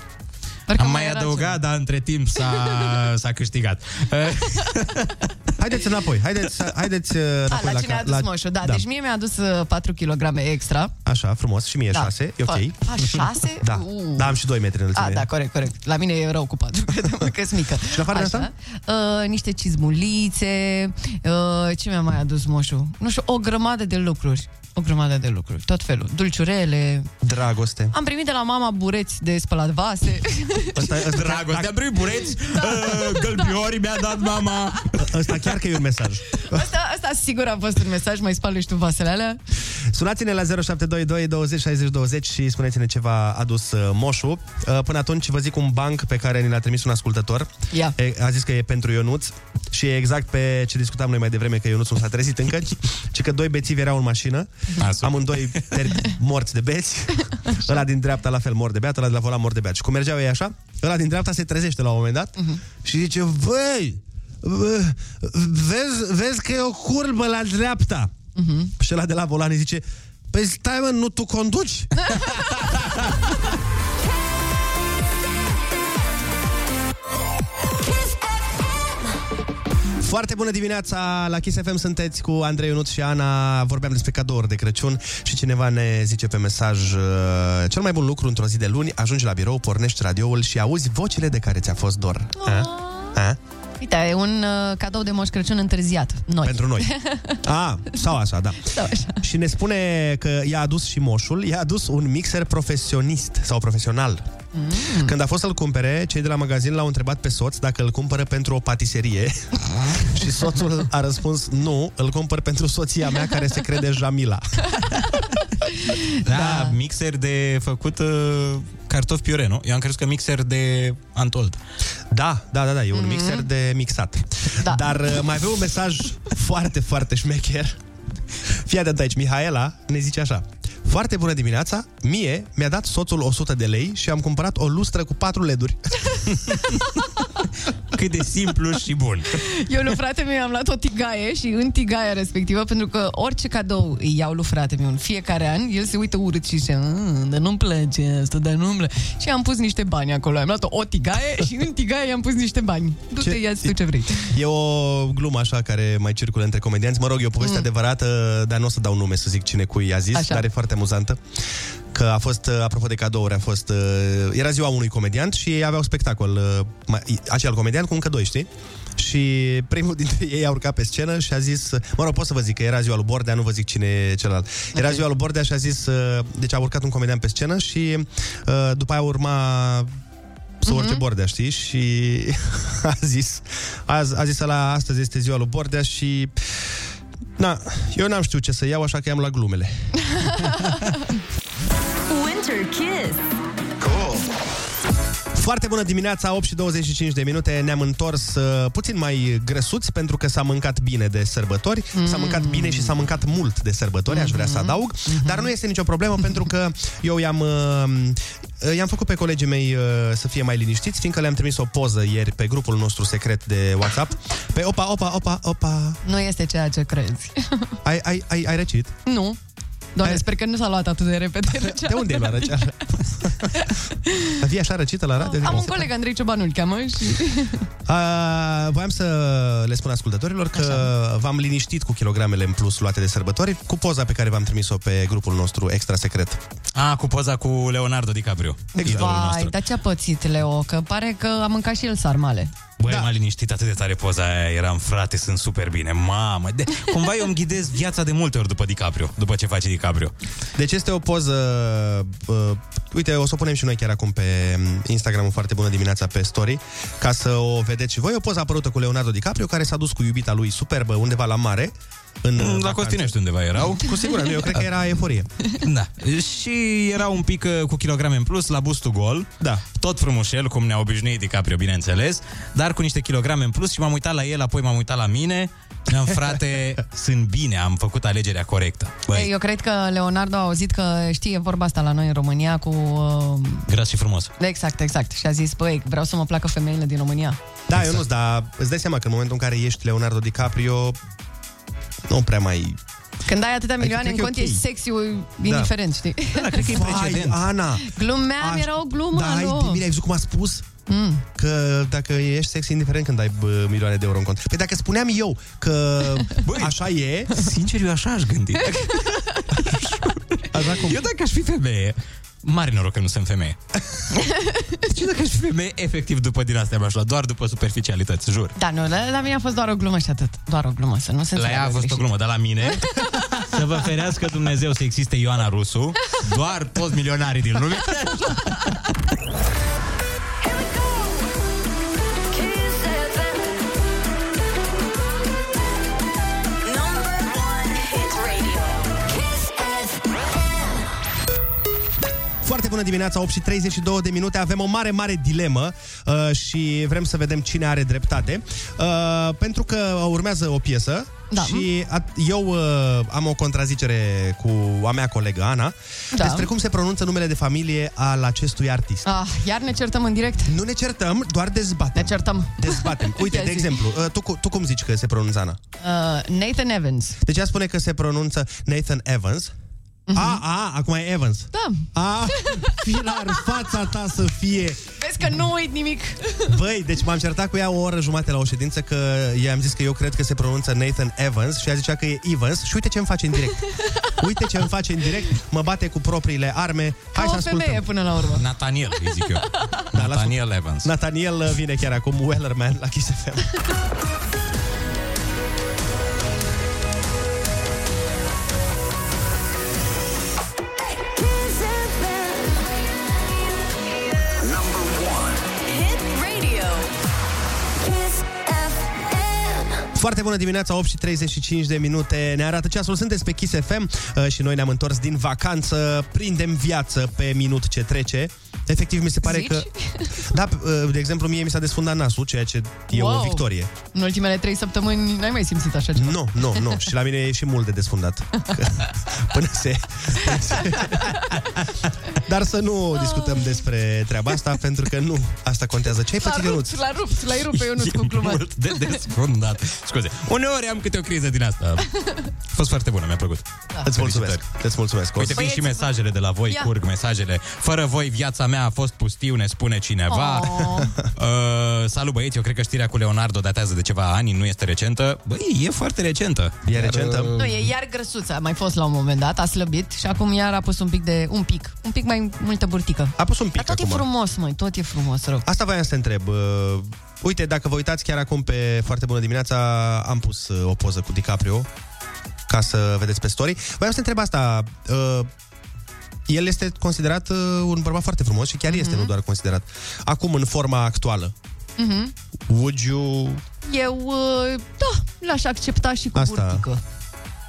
Parcă Am mai era adăugat, dar între timp s-a, s-a câștigat. Haideți înapoi, haideți, haideți uh, A, înapoi la cine a adus moșul, da, Deci mie mi-a adus uh, 4 kg extra. Așa, frumos, și mie Da. 6, e ok. A, 6? Da, da, am și 2 metri înălțime. A, da, corect, corect. La mine e rău cu 4, crede-mă că mică. Și în afară de asta? Uh, niște cizmulițe, uh, ce mi-a mai adus moșul? Nu știu, o grămadă de lucruri. O grămadă de lucruri, tot felul. Dulciurele. Dragoste. Am primit de la mama bureți de spălat vase. Ăsta, ăsta, Dragoste, am primit bureți, uh, gălbiorii mi-a dat mama. ăsta chiar că e un mesaj. Asta, asta sigur a fost un mesaj, mai spală și tu vasele alea. Sunați-ne la 0722 20 60 20 și spuneți-ne ce v-a adus uh, moșul. Uh, Până atunci vă zic un banc pe care ni l-a trimis un ascultător. Ia. E, a zis că e pentru Ionuț și e exact pe ce discutam noi mai devreme, că Ionuț nu s-a trezit încă, ci că doi bețivi erau în mașină, Așa. amândoi ter- morți de beți, ăla din dreapta la fel mor de beat, ăla de la volan mor de beat. Și cum mergeau ei așa, ăla din dreapta se trezește la un moment dat și zice, băi, bă, vezi, vezi că e o curbă la dreapta. Și ăla de la volan îi zice, păi stai mă, nu tu conduci? Foarte bună dimineața la Kiss FM sunteți cu Andrei Ionuț și Ana Vorbeam despre cadouri de Crăciun Și cineva ne zice pe mesaj uh, Cel mai bun lucru într-o zi de luni Ajungi la birou, pornești radioul și auzi vocile de care ți-a fost dor A? A? Uite, e un uh, cadou de Moș Crăciun întârziat. Noi. Pentru noi A, sau așa, da Sau așa. Și ne spune că i-a adus și moșul I-a adus un mixer profesionist Sau profesional Mm. Când a fost să-l cumpere, cei de la magazin l-au întrebat pe soț dacă îl cumpără pentru o patiserie și soțul a răspuns nu, îl cumpăr pentru soția mea care se crede Jamila. Da, da, mixer de făcut uh, cartofi piure, nu? Eu am crezut că mixer de Antold. Da, da, da, da, e un mixer de mixat. Da. Dar uh, mai avem un mesaj foarte, foarte șmecher. Fii atent aici, Mihaela ne zice așa. Foarte bună dimineața, mie mi-a dat soțul 100 de lei și am cumpărat o lustră cu patru leduri. Cât de simplu și bun. Eu lui frate meu am luat o tigaie și în tigaia respectivă, pentru că orice cadou îi iau lui frate meu în fiecare an, el se uită urât și zice, "Mm, dar nu-mi place asta, dar nu-mi place. Și am pus niște bani acolo. Am luat o tigaie și în tigaie i-am pus niște bani. Du-te, Ce- ia-ți tu ce vrei. E o glumă așa care mai circulă între comedianți. Mă rog, e o poveste mm. adevărată, dar nu o să dau nume să zic cine cui i-a zis, Așa. dar e foarte amuzantă. Că a fost, uh, apropo de cadouri, a fost... uh, Era ziua unui comediant și ei aveau spectacol. uh, mai- Acel comediant cu încă doi, știi? Și primul dintre ei a urcat pe scenă și a zis... Mă rog, pot să vă zic că era ziua lui Bordea, nu vă zic cine e celălalt. Era ziua lui Bordea și a zis... uh, Deci a urcat un comediant pe scenă și uh, după aia urma să urce Bordea, știi? Și a zis, a, a zis la astăzi este ziua lui Bordea și Na, eu n-am știut ce să iau, așa că i-am luat glumele. Winter Kiss. Foarte bună dimineața, 8 și 25 de minute. Ne-am întors uh, puțin mai grăsuți pentru că s-a mâncat bine de sărbători. Mm. S-a mâncat bine și s-a mâncat mult de sărbători, aș vrea să adaug. Dar nu este nicio problemă pentru că eu i-am, uh, i-am făcut pe colegii mei uh, să fie mai liniștiți, fiindcă le-am trimis o poză ieri pe grupul nostru secret de WhatsApp. Pe opa, opa, opa, opa. Nu este ceea ce crezi. Ai, ai, ai, ai răcit? nu. Doamne, Hai. sper că nu s-a luat atât de repede răceala. De unde e la răceală? Fii așa răcită la radio? Am un coleg, Andrei Ciobanu îl cheamă și... A, voiam să le spun ascultătorilor că Așa. v-am liniștit cu kilogramele în plus luate de sărbători cu poza pe care v-am trimis-o pe grupul nostru extra secret. A, cu poza cu Leonardo DiCaprio. Idolul Vai, nostru. dar ce-a pățit, Leo? Că pare că a mâncat și el sarmale. Băi, da. m-a liniștit atât de tare poza aia, eram frate, sunt super bine, mamă. De, cumva eu îmi ghidez viața de multe ori după DiCaprio, după ce face DiCaprio. Deci este o poză... Uh, uite, o să o punem și noi chiar acum pe Instagram foarte bună dimineața pe story, ca să o vedeți și voi. O poză apărută cu Leonardo DiCaprio, care s-a dus cu iubita lui superbă undeva la mare. În La vacanță. Costinești undeva erau. Cu siguranță, eu cred că era euforie. Da. Și era un pic uh, cu kilograme în plus, la bustul gol. Da. Tot frumușel, cum ne-a obișnuit DiCaprio, bineînțeles, dar cu niște kilograme în plus și m-am uitat la el, apoi m-am uitat la mine. Mi-am frate, sunt bine, am făcut alegerea corectă. Băi, Eu cred că Leonardo a auzit că știe vorba asta la noi în România cu... Uh, gras și frumos. exact, exact. Și a zis, băi, vreau să mă placă femeile din România. Da, exact. eu nu, dar îți dai seama că în momentul în care ești Leonardo DiCaprio, nu prea mai... Când ai atâtea milioane în cred că e cont, ok. ești sexy indiferent, știi? Da, cred că e Vai, precedent. Ana, Glumeam, Aș- era o glumă, da, ai, alo. de mine ai văzut cum a spus? Mm. Că dacă ești sexy indiferent când ai bă, milioane de euro în cont. Păi dacă spuneam eu că Băi, așa e, Sincer, eu așa aș gândi. așa cum... Eu dacă aș fi femeie, mare noroc că nu sunt femeie. Și dacă aș fi femeie, efectiv după din astea m-aș lua, doar după superficialități, jur. Da, nu, la, la mine a fost doar o glumă și atât. Doar o glumă, să nu se La ea a înțeleagă fost o greșit. glumă, dar la mine Să vă ferească Dumnezeu să existe Ioana Rusu Doar toți milionarii din lume Foarte bună dimineața, 8 și 32 de minute. Avem o mare, mare dilemă uh, și vrem să vedem cine are dreptate. Uh, pentru că urmează o piesă Da. și a, eu uh, am o contrazicere cu a mea colegă Ana Da. despre cum se pronunță numele de familie al acestui artist. Ah, iar ne certăm în direct? Nu ne certăm, doar dezbatem. Ne certăm. Dezbatem. Uite, Ia de zi. exemplu, uh, tu, cu- tu cum zici că se pronunță Ana? Uh, Nathan Evans. Deci ea spune că se pronunță Nathan Evans. A, a, acum e Evans. Da. A, filar, fața ta să fie Vezi că nu uit nimic. Băi, deci m-am certat cu ea o oră jumate la o ședință că i-am zis că eu cred că se pronunță Nathan Evans și ea zicea că e Evans și uite ce îmi face în direct. Uite ce îmi face în direct, mă bate cu propriile arme. Ca Hai să o ascultăm. femeie până la urmă. Nathaniel, îi zic eu Da, Nathaniel Evans Nathaniel vine chiar acum, Wellerman la Kiss FM. Foarte bună dimineața, 8 și 35 de minute. Ne arată ceasul, sunteți pe Kiss FM uh, și noi ne-am întors din vacanță. Prindem viață pe minut ce trece. Efectiv, mi se pare Zici? că... Da, uh, de exemplu, mie mi s-a desfundat nasul, ceea ce e o Wow. victorie. În ultimele trei săptămâni n-ai mai simțit așa ceva. Nu, nu, nu. Și la mine e și mult de desfundat. Că- Până se... Până se... Dar să nu discutăm despre treaba asta, pentru că nu asta contează. Ce ai L-a pățit, rupt, Ionuț? l-a rupt, l-ai rupt pe Ionuț cu glumă. mult de desfundat Scuze, uneori am câte o criză din asta A fost foarte bună, mi-a plăcut Îți mulțumesc, îți mulțumesc. Uite, vin și Băieți, mesajele de la voi, ia. curg mesajele. Fără voi, viața mea a fost pustiu, ne spune cineva. Oh. Uh, salut băieți, eu cred că știrea cu Leonardo datează de ceva ani, nu este recentă. Băi, e foarte recentă. E recentă? uh, Nu, e iar grăsuță. A mai fost la un moment dat, a slăbit și acum iar a pus un pic de... Un pic. Un pic mai multă burtică. A pus un pic Dar tot acum. e frumos, măi. Tot e frumos, rău. Asta voiam să te întreb. Uh, uite, dacă vă uitați chiar acum pe Foarte Bună Dimineața, am pus uh, o poză cu DiCaprio ca să vedeți pe story. Voiam să te întreb asta. Uh, el este considerat uh, un bărbat foarte frumos și chiar este, nu doar considerat. Acum, în forma actuală, Mhm. would you... Eu, uh, da, l-aș accepta și cu Asta. burtică.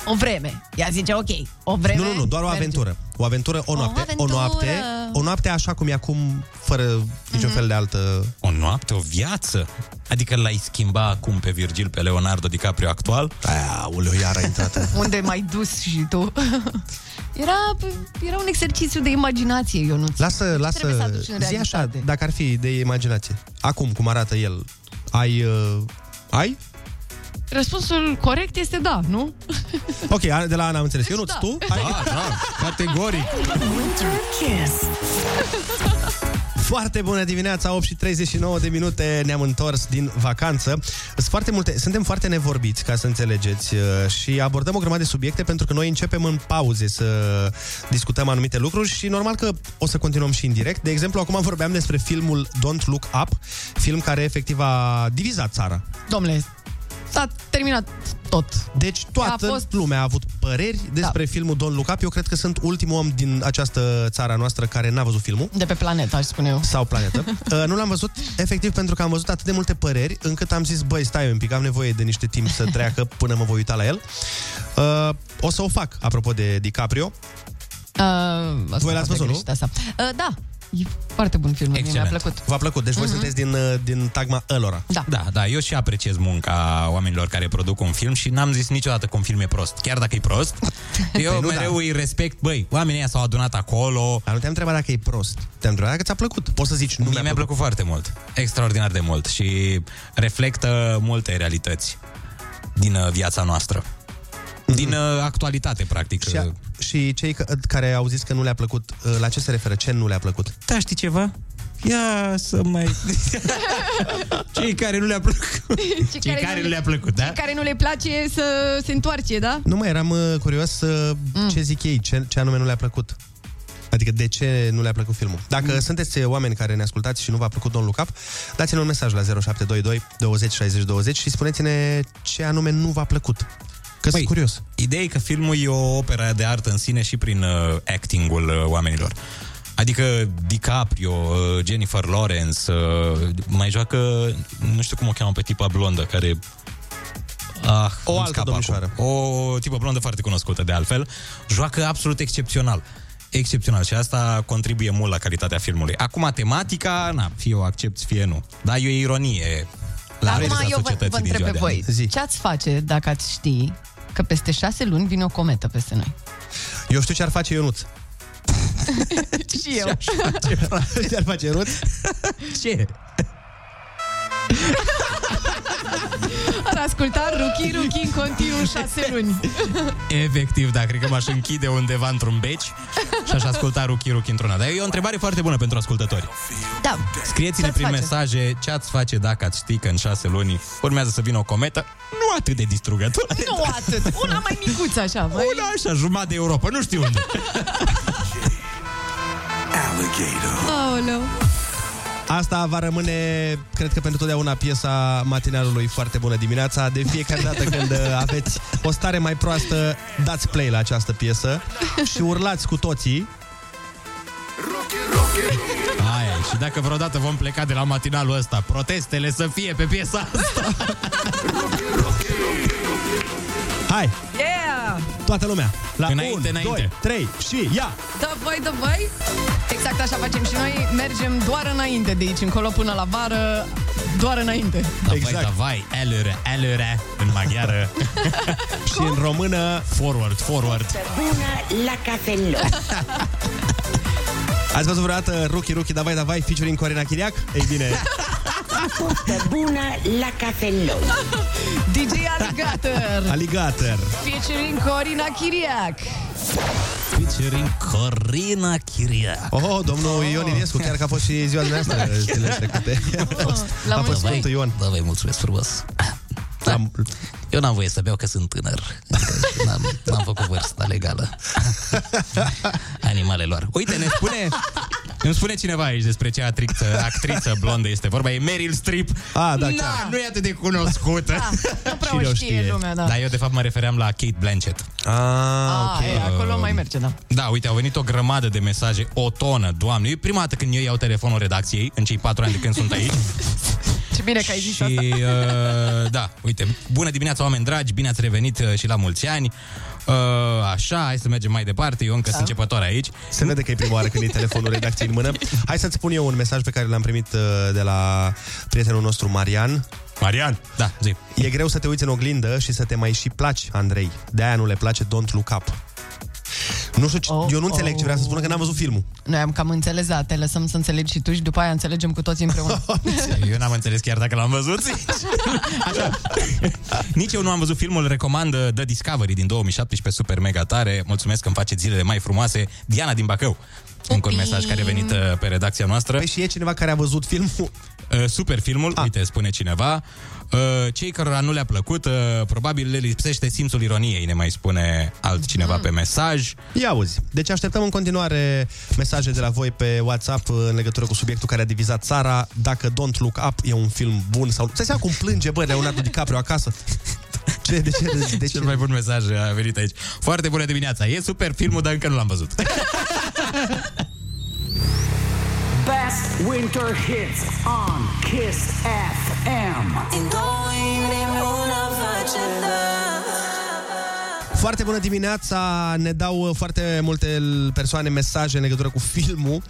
O vreme. Ea zice, ok, o vreme... Nu, nu, nu, doar o merge. aventură. O aventură, o noapte. O, aventură. noapte, o noapte așa cum e acum, fără niciun fel de altă... O noapte, o viață? Adică l-ai schimba acum pe Virgil, pe Leonardo DiCaprio actual? Aia, uleu, iar a intrat în... Unde mai dus și tu? Era, era un exercițiu de imaginație, Ionuț. Lasă, Trebuie să lasă, aduci în zi așa, realitate. dacă ar fi de imaginație. Acum, cum arată el, ai... Uh, ai? Răspunsul corect este da, nu? Ok, de la Ana am înțeles. Ionuț, tu? Ai? Da, da, categoric. Winter Kiss. Foarte bună dimineața, 8 și 39 de minute, ne-am întors din vacanță. Sunt foarte multe, suntem foarte nevorbiți, ca să înțelegeți, uh, și abordăm o grămadă de subiecte pentru că noi începem în pauze să discutăm anumite lucruri și normal că o să continuăm și în direct. De exemplu, acum vorbeam despre filmul Don't Look Up, film care efectiv a divizat țara. Domnule, s-a terminat tot. Deci toată A fost- lumea a avut păreri despre filmul Don't Look Up. Eu cred că sunt ultimul om din această țară a noastră care n-a văzut filmul. De pe planetă, aș spune eu. Sau planetă. Uh, nu l-am văzut efectiv pentru că am văzut atât de multe păreri încât am zis, băi, stai un pic, am nevoie de niște timp să treacă până mă voi uita la el. Uh, o să o fac, apropo de DiCaprio. Uh, Voi l-ați văzut, nu? Asta. Uh, da, e foarte bun film, mi-a plăcut. V-a plăcut, deci voi Mhm. sunteți din, uh, din tagma ălora. Da. Da, da, eu și apreciez munca oamenilor care produc un film și n-am zis niciodată că un film e prost. Chiar dacă e prost, eu Păi nu, mereu da. îi respect. Băi, oamenii ăia s-au adunat acolo. Dar nu te-am întrebat dacă e prost. Te-am întrebat dacă ți-a plăcut. Poți să zici, nu Mie mi-a plăcut foarte mult. Extraordinar de mult și reflectă multe realități din uh, viața noastră. Din uh, actualitate, practic. Și, a, și cei că, care au zis că nu le-a plăcut, uh, la ce se referă? Ce nu le-a plăcut? Da, știi ceva? Ia să mai... Cei care nu le-a plăcut. Cei care nu le-a plăcut, da? Care nu le place să se întoarce, da? Nu mai eram uh, curios uh, Mm. ce zic ei, ce, ce anume nu le-a plăcut. Adică de ce nu le-a plăcut filmul. Dacă mm. sunteți oameni care ne ascultați și nu v-a plăcut Don't Look Up, dați-ne un mesaj la 0722 20 60 20 și spuneți-ne ce anume nu v-a plăcut. Că sunt curios. Ideea e că filmul e o operă de artă în sine și prin uh, actingul uh, oamenilor. Adică DiCaprio, uh, Jennifer Lawrence, uh, mai joacă, nu știu cum o cheamă pe tipa blondă, care... Ah, O îmi altă scapă domnișoară. acum. O tipă blondă foarte cunoscută, de altfel. Joacă absolut excepțional. Excepțional și asta contribuie mult la calitatea filmului. Acum, tematica, na, fie o accepti, fie nu. Dar e o ironie la Acum adresa eu vă, societății vă din întreb ziua pe de voi, azi. ce ați face dacă ați ști că peste șase luni vine o cometă peste noi? Eu știu ce ar face Ionuț. Și eu. ce ar face Ionuț? Ce? Ar asculta Ruki Ruki în continuu șase luni. Efectiv, da, cred că m-aș închide undeva într-un beci și aș asculta Ruki Ruki într-una. Dar e o întrebare foarte bună pentru ascultători. Da. Scrieți-ne Ce-ați prin face? mesaje ce ați face dacă ați ști că în șase luni urmează să vină o cometă nu atât de distrugătoare. Nu atât. Una mai micuță așa. Mai... Una așa, jumătate de Europa, nu știu unde. Aoleu. Asta va rămâne, cred că pentru totdeauna, piesa matinalului Foarte bună dimineața. De fiecare dată când uh, aveți o stare mai proastă, dați play la această piesă și urlați cu toții. Aia, e. și dacă vreodată vom pleca de la matinalul ăsta, protestele să fie pe piesa asta. Hai, Yeah! toată lumea! La Înainte, 1, înainte. 2, 3 și ia! Da, voi, da, voi. Exact așa facem și noi. Mergem doar înainte de aici încolo până la vară. Doar înainte. Da, exact. vai, da, vai, elure, elure, în maghiară. și în română... Forward, forward. Bună la cafeloi. Ați văzut vreodată Ruki Ruki Davai Davai featuring Corina Chiriac? Ei bine, Poftă bună la cafeloi. DJ Alligator. Alligator. Featuring Corina Chiriac. Featuring Corina Chiria. Oh, domnul Ion Iliescu, chiar că a fost și ziua dumneavoastră zilele trecute. A fost, La a fost mulți ani. Sfântul Ion. Da, vă mulțumesc frumos. Da. Eu n-am voie să beau că sunt tânăr. Adică N-am, n-am făcut vârsta legală. Animalelor. Uite, ne spune... Îmi spune cineva aici despre ce actriță, actriță blondă este vorba. E Meryl Streep. Ah, da, Na, chiar. nu e atât de cunoscută. Da, nu prea Cine o o știe, știe? lumea, da. Dar eu de fapt mă refeream la Kate Blanchett. Ah, Ah, e, acolo mai merge, da. Da, uite, au venit o grămadă de mesaje, o tonă, doamne. E prima dată când eu iau telefonul redacției, în cei patru ani de când sunt aici. Ce bine că ai zis și, asta. uh, da, uite, bună dimineața, oameni dragi, bine ați revenit uh, și la mulți ani. Uh, așa, hai să mergem mai departe, eu încă sunt începător aici. Se vede că e prima oară când e telefonul redacției în mână. Hai să-ți spun eu un mesaj pe care l-am primit uh, de la prietenul nostru Marian. Marian, da, zi. E greu să te uiți în oglindă și să te mai și placi, Andrei. De-aia nu le place Don't Look Up. Nu știu, ce, Oh, eu nu înțeleg ce vrea să spună că n-am văzut filmul. Noi am cam înțeles, da, te lăsăm să înțelegi și tu și după aia înțelegem cu toții împreună. Eu n-am înțeles chiar dacă l-am văzut. Așa. Nici eu nu am văzut filmul, recomand uh, The Discovery din 2017, super mega tare. Mulțumesc că îmi faceți zilele mai frumoase. Diana din Bacău. Încă un mesaj care a venit uh, pe redacția noastră. Păi și e cineva care a văzut filmul? Uh, super filmul, ah. uite, spune cineva. Uh, cei cărora nu le-a plăcut, uh, probabil le lipsește simțul ironiei, ne mai spune altcineva Mm. pe mesaj. Ia auzi. Deci așteptăm în continuare mesaje de la voi pe WhatsApp în legătură cu subiectul care a divizat țara. Dacă Don't Look Up e un film bun sau... Să seama cum plânge, bă, Leonardo DiCaprio acasă. Ce, de ce? De, de Cel mai bun mesaj a venit aici. Foarte bună dimineața. E super filmul, dar încă nu l-am văzut. Best winter hits on Kiss FM. Foarte bună dimineața, ne dau uh, foarte multe persoane mesaje în legătură cu filmul.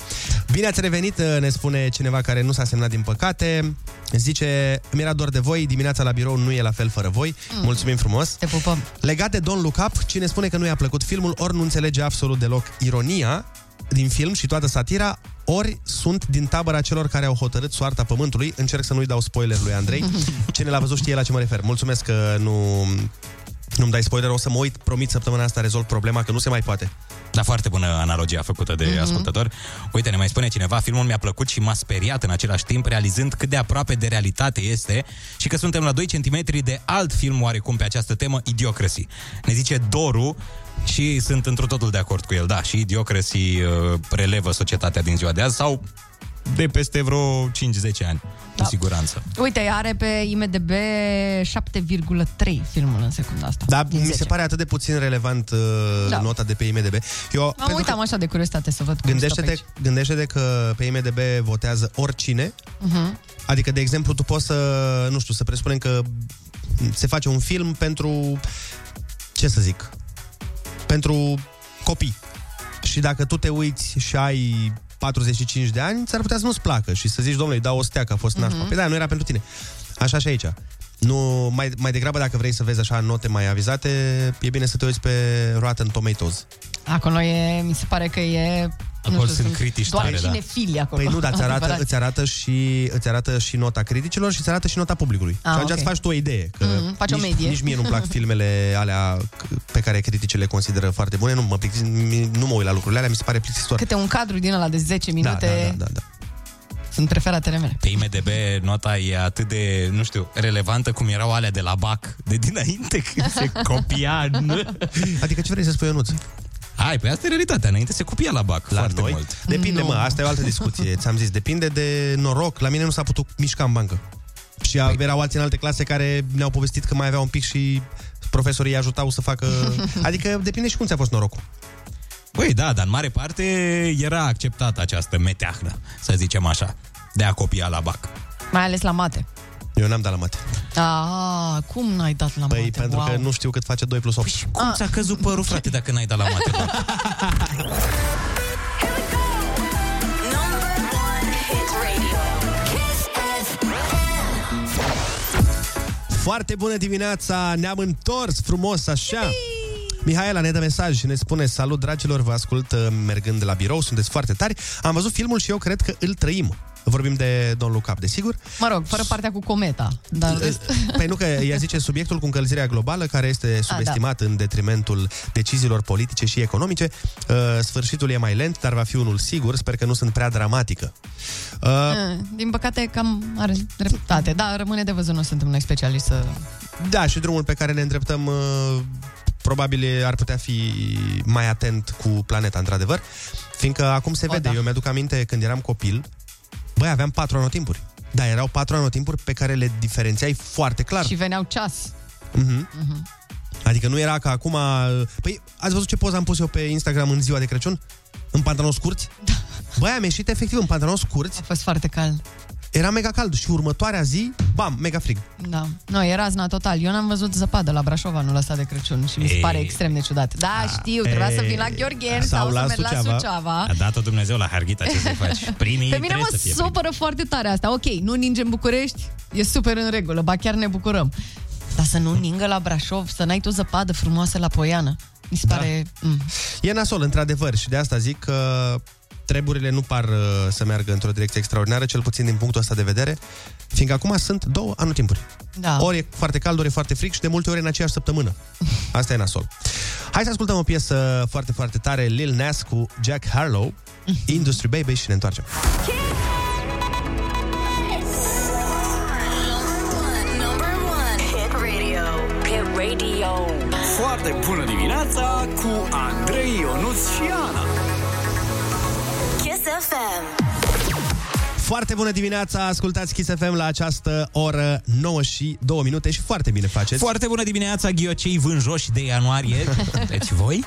Bine ați revenit, uh, ne spune cineva care nu s-a semnat din păcate. Zice, mi era dor de voi, dimineața la birou nu e la fel fără voi. Mm. Mulțumim frumos. Te pupăm. Legat de Don't Look Up, cine spune că nu i-a plăcut filmul, ori nu înțelege absolut deloc ironia din film și toată satira, ori sunt din tabăra celor care au hotărât soarta pământului. Încerc să nu-i dau spoiler lui Andrei. Cine l-a văzut știe la ce mă refer. Mulțumesc că nu, nu-mi dai spoiler. O să mă uit, promit, săptămâna asta rezolv problema, că nu se mai poate. Da, foarte bună analogia făcută de Mhm. mm-hmm. ascultător. Uite, ne mai spune cineva, filmul mi-a plăcut și m-a speriat în același timp, realizând cât de aproape de realitate este și că suntem la 2 cm de alt film oarecum pe această temă, Idiocracy. Ne zice Doru și sunt într totul de acord cu el. Da, și Idiocracy uh, relevă societatea din ziua de azi sau de peste vreo 5-10 ani, da. cu siguranță. Uite, are pe IMDB 7,3 filmul în secunda asta. Dar din mi 10. se pare atât de puțin relevant uh, Da. nota de pe IMDB. Eu, Am pentru uitat că așa de curiozitate să văd cum stă pe gândește-te, aici. gândește-te că pe IMDB votează oricine Mhm. Adică, de exemplu, tu poți să, nu știu, să presupunem că se face un film pentru, ce să zic, pentru copii. Și dacă tu te uiți și ai 45 de ani, ți-ar putea să nu-ți placă și să zici, domnule, îi dau o stea că a fost nașpa. Mhm. Păi da, nu era pentru tine. Așa și aici. Nu, mai, mai degrabă, dacă vrei să vezi așa note mai avizate, e bine să te uiți pe Rotten Tomatoes. Acolo e, mi se pare că e... Acolo nu știu, sunt critici doar tare, da. cinefili acolo. Păi nu, dar îți arată, Adevărat. îți, arată și, îți arată și nota criticilor și îți arată și nota publicului. Ah, și atunci ok. îți faci tu o idee. Că Mhm, faci o nici, medie. Nici mie nu-mi plac filmele alea c- pe care criticii le consideră foarte bune. Nu mă, plictis, mi- nu mă uit la lucrurile alea, mi se pare plictisitor. Câte un cadru din ăla de 10 Da, minute da, da, da. Sunt preferatele mele. Pe IMDB nota e atât de, nu știu, relevantă cum erau alea de la BAC de dinainte când se copia. Adică ce vrei să spui, Ionuț? Hai, pe asta e realitatea. Înainte se copia la BAC La foarte noi? mult. Depinde, mă, asta e o altă discuție. Ți-am zis, depinde de noroc. La mine nu s-a putut mișca în bancă. Și Păi- erau alții în alte clase care ne-au povestit că mai aveau un pic și profesorii îi ajutau să facă... Adică depinde și cum ți-a fost norocul. Băi, da, dar în mare parte era acceptată această meteahnă, să zicem așa, de a copia la BAC. Mai ales la mate. Eu n-am dat la mate. Ah, cum n-ai dat la Păi mate? pentru wow. că nu știu cât face 2 plus 8. Ah. Cum ți-a căzut părul, frate, dacă n-ai dat la mate? bă? Foarte bună dimineața, ne-am întors frumos așa. Mihaela ne dă mesaj și ne spune Salut dragilor, vă ascult uh, mergând la birou, sunteți foarte tari. Am văzut filmul și eu cred că îl trăim. Vorbim de Don't Look Up, desigur. Mă rog, fără partea cu cometa. Dar Păi nu că ea zice subiectul cu încălzirea globală Care este subestimat în detrimentul deciziilor politice și economice. Uh, Sfârșitul e mai lent, dar va fi unul sigur. Sper că nu sunt prea dramatică. Uh, Eh, Din păcate, cam are dreptate. Da, rămâne de văzut, nu suntem noi specialiști să... Da, și drumul pe care ne îndreptăm uh, probabil e- ar putea fi mai atent cu planeta, într-adevăr. Fiindcă acum se O, vede, da. eu mi-aduc aminte când eram copil, băi, aveam patru anotimpuri. Da, erau patru anotimpuri pe care le diferențiai foarte clar. Și veneau ceas. Mhm. Mhm. Adică nu era ca acum... uh, Păi, ați văzut ce poză am pus eu pe Instagram în ziua de Crăciun? În pantaloni scurți? Da. Băi, am ieșit efectiv în pantaloni scurți. A fost foarte cald. Era mega cald și următoarea zi, bam, mega frig. Da. Nu, e razna total. Eu n-am văzut zăpadă la Brașov anul ăsta de Crăciun și mi se Ei. pare extrem de ciudat. Da, știu, trebuia să vin la Gheorghen sau, Sau să la merg la Suceava. Suceava. A dat-o Dumnezeu la Harghita, ce să faci? Primii Pe mine trebuie mă să fie primii. supără foarte tare asta. Ok, nu ninge în București, e super în regulă, ba chiar ne bucurăm. Dar să nu ningă la Brașov, să n-ai tu zăpadă frumoasă la Poiană. Mi se pare... Mm. E nasol, într-adevăr, și de asta zic că treburile nu par uh, să meargă într-o direcție extraordinară, cel puțin din punctul ăsta de vedere, fiindcă acum sunt două anotimpuri. Da. Ori e foarte cald, ori e foarte fric și de multe ori în aceeași săptămână. Asta e nasol. Hai să ascultăm o piesă foarte, foarte tare, Lil Nas cu Jack Harlow, Industry Baby și ne întoarcem. Number one. Hit radio. Hit radio. Foarte bună dimineața cu Andrei Ionuț și Ana. Kiss FM. Foarte bună dimineața, ascultați Kiss FM la această oră 9 și 2 minute și foarte bine faceți. Foarte bună dimineața, ghiocei vânjoși de ianuarie. Deci voi?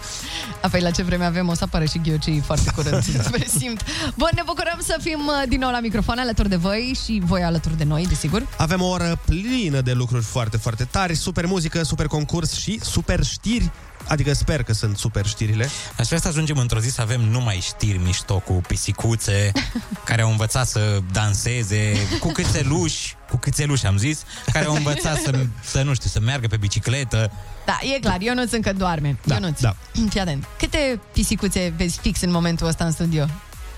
Apoi la ce vreme avem o să apară și ghiocei foarte curând. Spre simt. Bun, ne bucurăm să fim uh, din nou la microfon alături de voi și voi alături de noi, desigur. Avem o oră plină de lucruri foarte, foarte tari, super muzică, super concurs și super știri. Adică sper că sunt super știrile. Aș vrea să ajungem într-o zi să avem numai știri mișto cu pisicuțe care au învățat să danseze, cu câțeluși, cu câțeluși am zis, care au învățat să, să nu știu, să meargă pe bicicletă. Da, e clar, Ionuț încă doarme. Da, Ionuț, da. fii atent. Câte pisicuțe vezi fix în momentul ăsta în studio?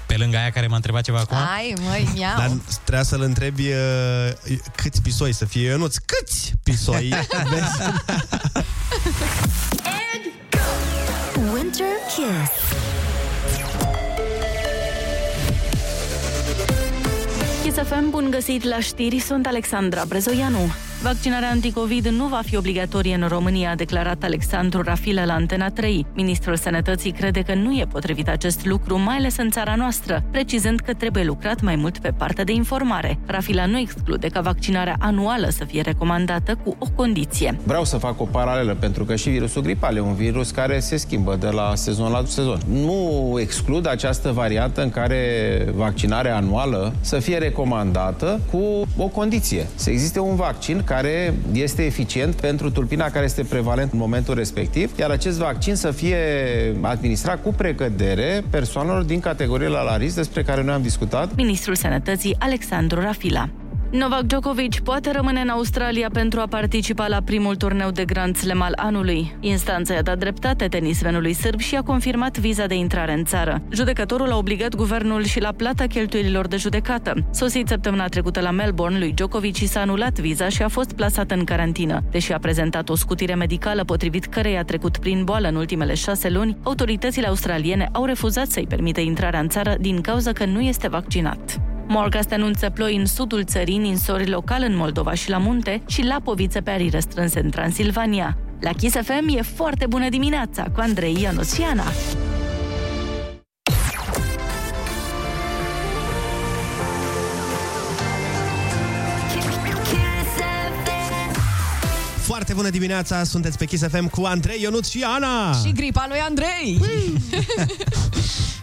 Pe lângă aia care m-a întrebat ceva acum? Ai, măi, miau. Dar trebuia să-l întrebi uh, câți pisoi să fie Ionuț. Câți pisoi vezi? Winter Kiss. Kiss FM, bun găsit la știri, sunt Alexandra Brezoianu. Vaccinarea anticovid nu va fi obligatorie în România, a declarat Alexandru Rafilă la Antena 3. Ministrul Sănătății crede că nu e potrivit acest lucru, mai ales în țara noastră, precizând că trebuie lucrat mai mult pe partea de informare. Rafila nu exclude ca vaccinarea anuală să fie recomandată cu o condiție. Vreau să fac o paralelă, pentru că și virusul gripal e un virus care se schimbă de la sezon la sezon. Nu exclud această variantă în care vaccinarea anuală să fie recomandată cu o condiție. Să existe un vaccin care este eficient pentru tulpina care este prevalent în momentul respectiv, iar acest vaccin să fie administrat cu precădere persoanelor din categoriile la risc despre care noi am discutat. Ministrul Sănătății Alexandru Rafila. Novak Djokovic poate rămâne în Australia pentru a participa la primul turneu de Grand Slam al anului. Instanța i-a dat dreptate tenismenului sârb și a confirmat viza de intrare în țară. Judecătorul a obligat guvernul și la plata cheltuielilor de judecată. Sosit săptămâna trecută la Melbourne, lui Djokovic i s-a anulat viza și a fost plasat în carantină. Deși a prezentat o scutire medicală potrivit căreia a trecut prin boală în ultimele șase luni, autoritățile australiene au refuzat să-i permită intrarea în țară din cauza că nu este vaccinat. Morcast anunță ploi în sudul țării, ninsori local în Moldova și la munte și lapoviță pe arii restrânse în Transilvania. La Kiss FM e foarte bună dimineața cu Andrei Ionuț și Ana. Kiss FM. Foarte bună dimineața, sunteți pe Kiss FM cu Andrei, Ionuț și Ana. Și gripa lui Andrei.